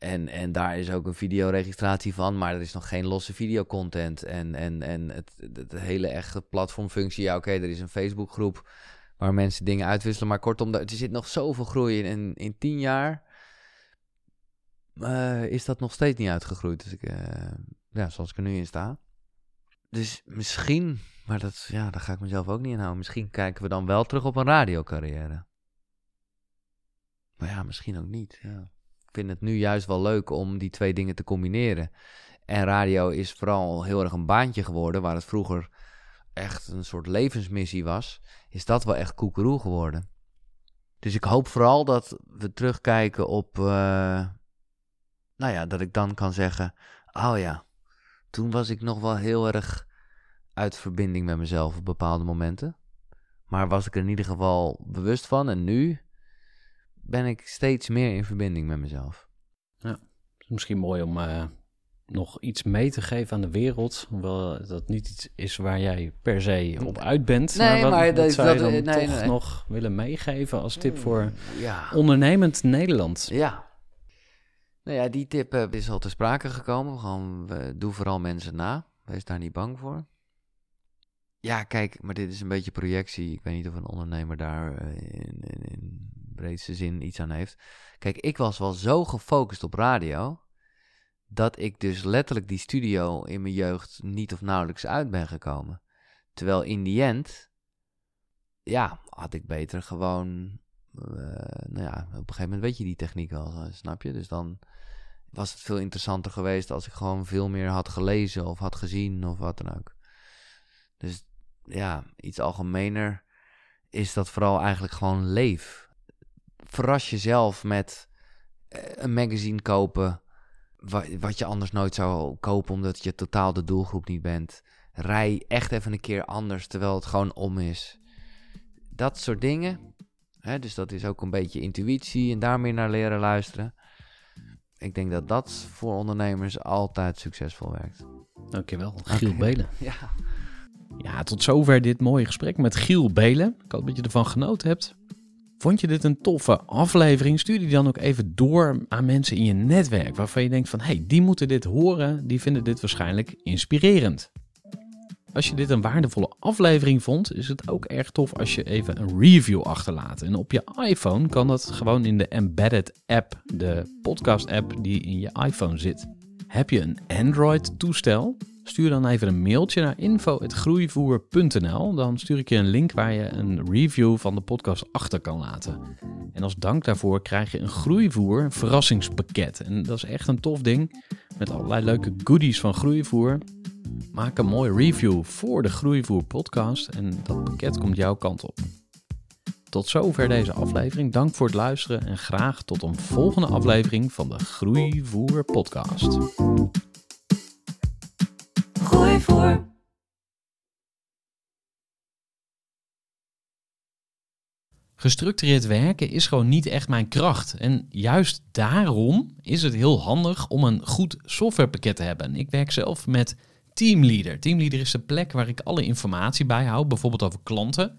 S3: En, en daar is ook een videoregistratie van, maar er is nog geen losse videocontent. En, en, en het, het hele echte platformfunctie, ja oké, er is een Facebookgroep waar mensen dingen uitwisselen. Maar kortom, er zit nog zoveel groei in. En in tien jaar uh, is dat nog steeds niet uitgegroeid. Dus ik, uh, ja, zoals ik er nu in sta. Dus misschien, maar dat, ja, daar ga ik mezelf ook niet in houden. Misschien kijken we dan wel terug op een radiocarrière. Maar ja, misschien ook niet. Ja. Vind het nu juist wel leuk om die twee dingen te combineren. En radio is vooral heel erg een baantje geworden, waar het vroeger echt een soort levensmissie was. Is dat wel echt koekeroe geworden. Dus ik hoop vooral dat we terugkijken op. Uh, nou ja, dat ik dan kan zeggen: Oh ja, toen was ik nog wel heel erg uit verbinding met mezelf op bepaalde momenten. Maar was ik er in ieder geval bewust van. En nu ben ik steeds meer in verbinding met mezelf.
S2: Ja, is misschien mooi om uh, nog iets mee te geven aan de wereld. Hoewel dat niet iets is waar jij per se op uit bent.
S3: Nee, maar, wat,
S2: maar
S3: wat dat,
S2: zou je dan
S3: nee,
S2: toch
S3: nee.
S2: nog willen meegeven als tip voor ja. ondernemend Nederland?
S3: Ja. Nou ja, die tip uh, is al te sprake gekomen. Gewoon, uh, doe vooral mensen na. Wees daar niet bang voor. Ja, kijk, maar dit is een beetje projectie. Ik weet niet of een ondernemer daar in, in, in, breedste zin iets aan heeft. Kijk, ik was wel zo gefocust op radio. dat ik dus letterlijk die studio in mijn jeugd niet of nauwelijks uit ben gekomen. Terwijl in die end. ja, had ik beter gewoon. nou ja, op een gegeven moment weet je die techniek wel, snap je? Dus dan was het veel interessanter geweest als ik gewoon veel meer had gelezen of had gezien of wat dan ook. Dus ja, iets algemener is dat vooral eigenlijk gewoon leef. Verras jezelf met eh, een magazine kopen wat je anders nooit zou kopen omdat je totaal de doelgroep niet bent. Rij echt even een keer anders terwijl het gewoon om is. Dat soort dingen. Hè, dus dat is ook een beetje intuïtie en daar meer naar leren luisteren ik denk dat dat voor ondernemers altijd succesvol werkt.
S2: Dankjewel, Giel okay. Belen. <laughs>
S3: Ja.
S4: ja, tot zover dit mooie gesprek met Giel Belen. Ik hoop dat je ervan genoten hebt. Vond je dit een toffe aflevering? Stuur die dan ook even door aan mensen in je netwerk waarvan je denkt van... hey, die moeten dit horen, die vinden dit waarschijnlijk inspirerend. Als je dit een waardevolle aflevering vond, is het ook erg tof als je even een review achterlaat. En op je iPhone kan dat gewoon in de Embedded app, de podcast app die in je iPhone zit. Heb je een Android toestel? Stuur dan even een mailtje naar info.groeivoer.nl. Dan stuur ik je een link waar je een review van de podcast achter kan laten. En als dank daarvoor krijg je een Groeivoer verrassingspakket. En dat is echt een tof ding met allerlei leuke goodies van Groeivoer. Maak een mooi review voor de Groeivoer podcast en dat pakket komt jouw kant op. Tot zover deze aflevering. Dank voor het luisteren en graag tot een volgende aflevering van de Groeivoer podcast.
S1: Groeivoer.
S2: Gestructureerd werken is gewoon niet echt mijn kracht. En juist daarom is het heel handig om een goed softwarepakket te hebben. Ik werk zelf met Teamleader. Teamleader is de plek waar ik alle informatie bijhoud, bijvoorbeeld over klanten.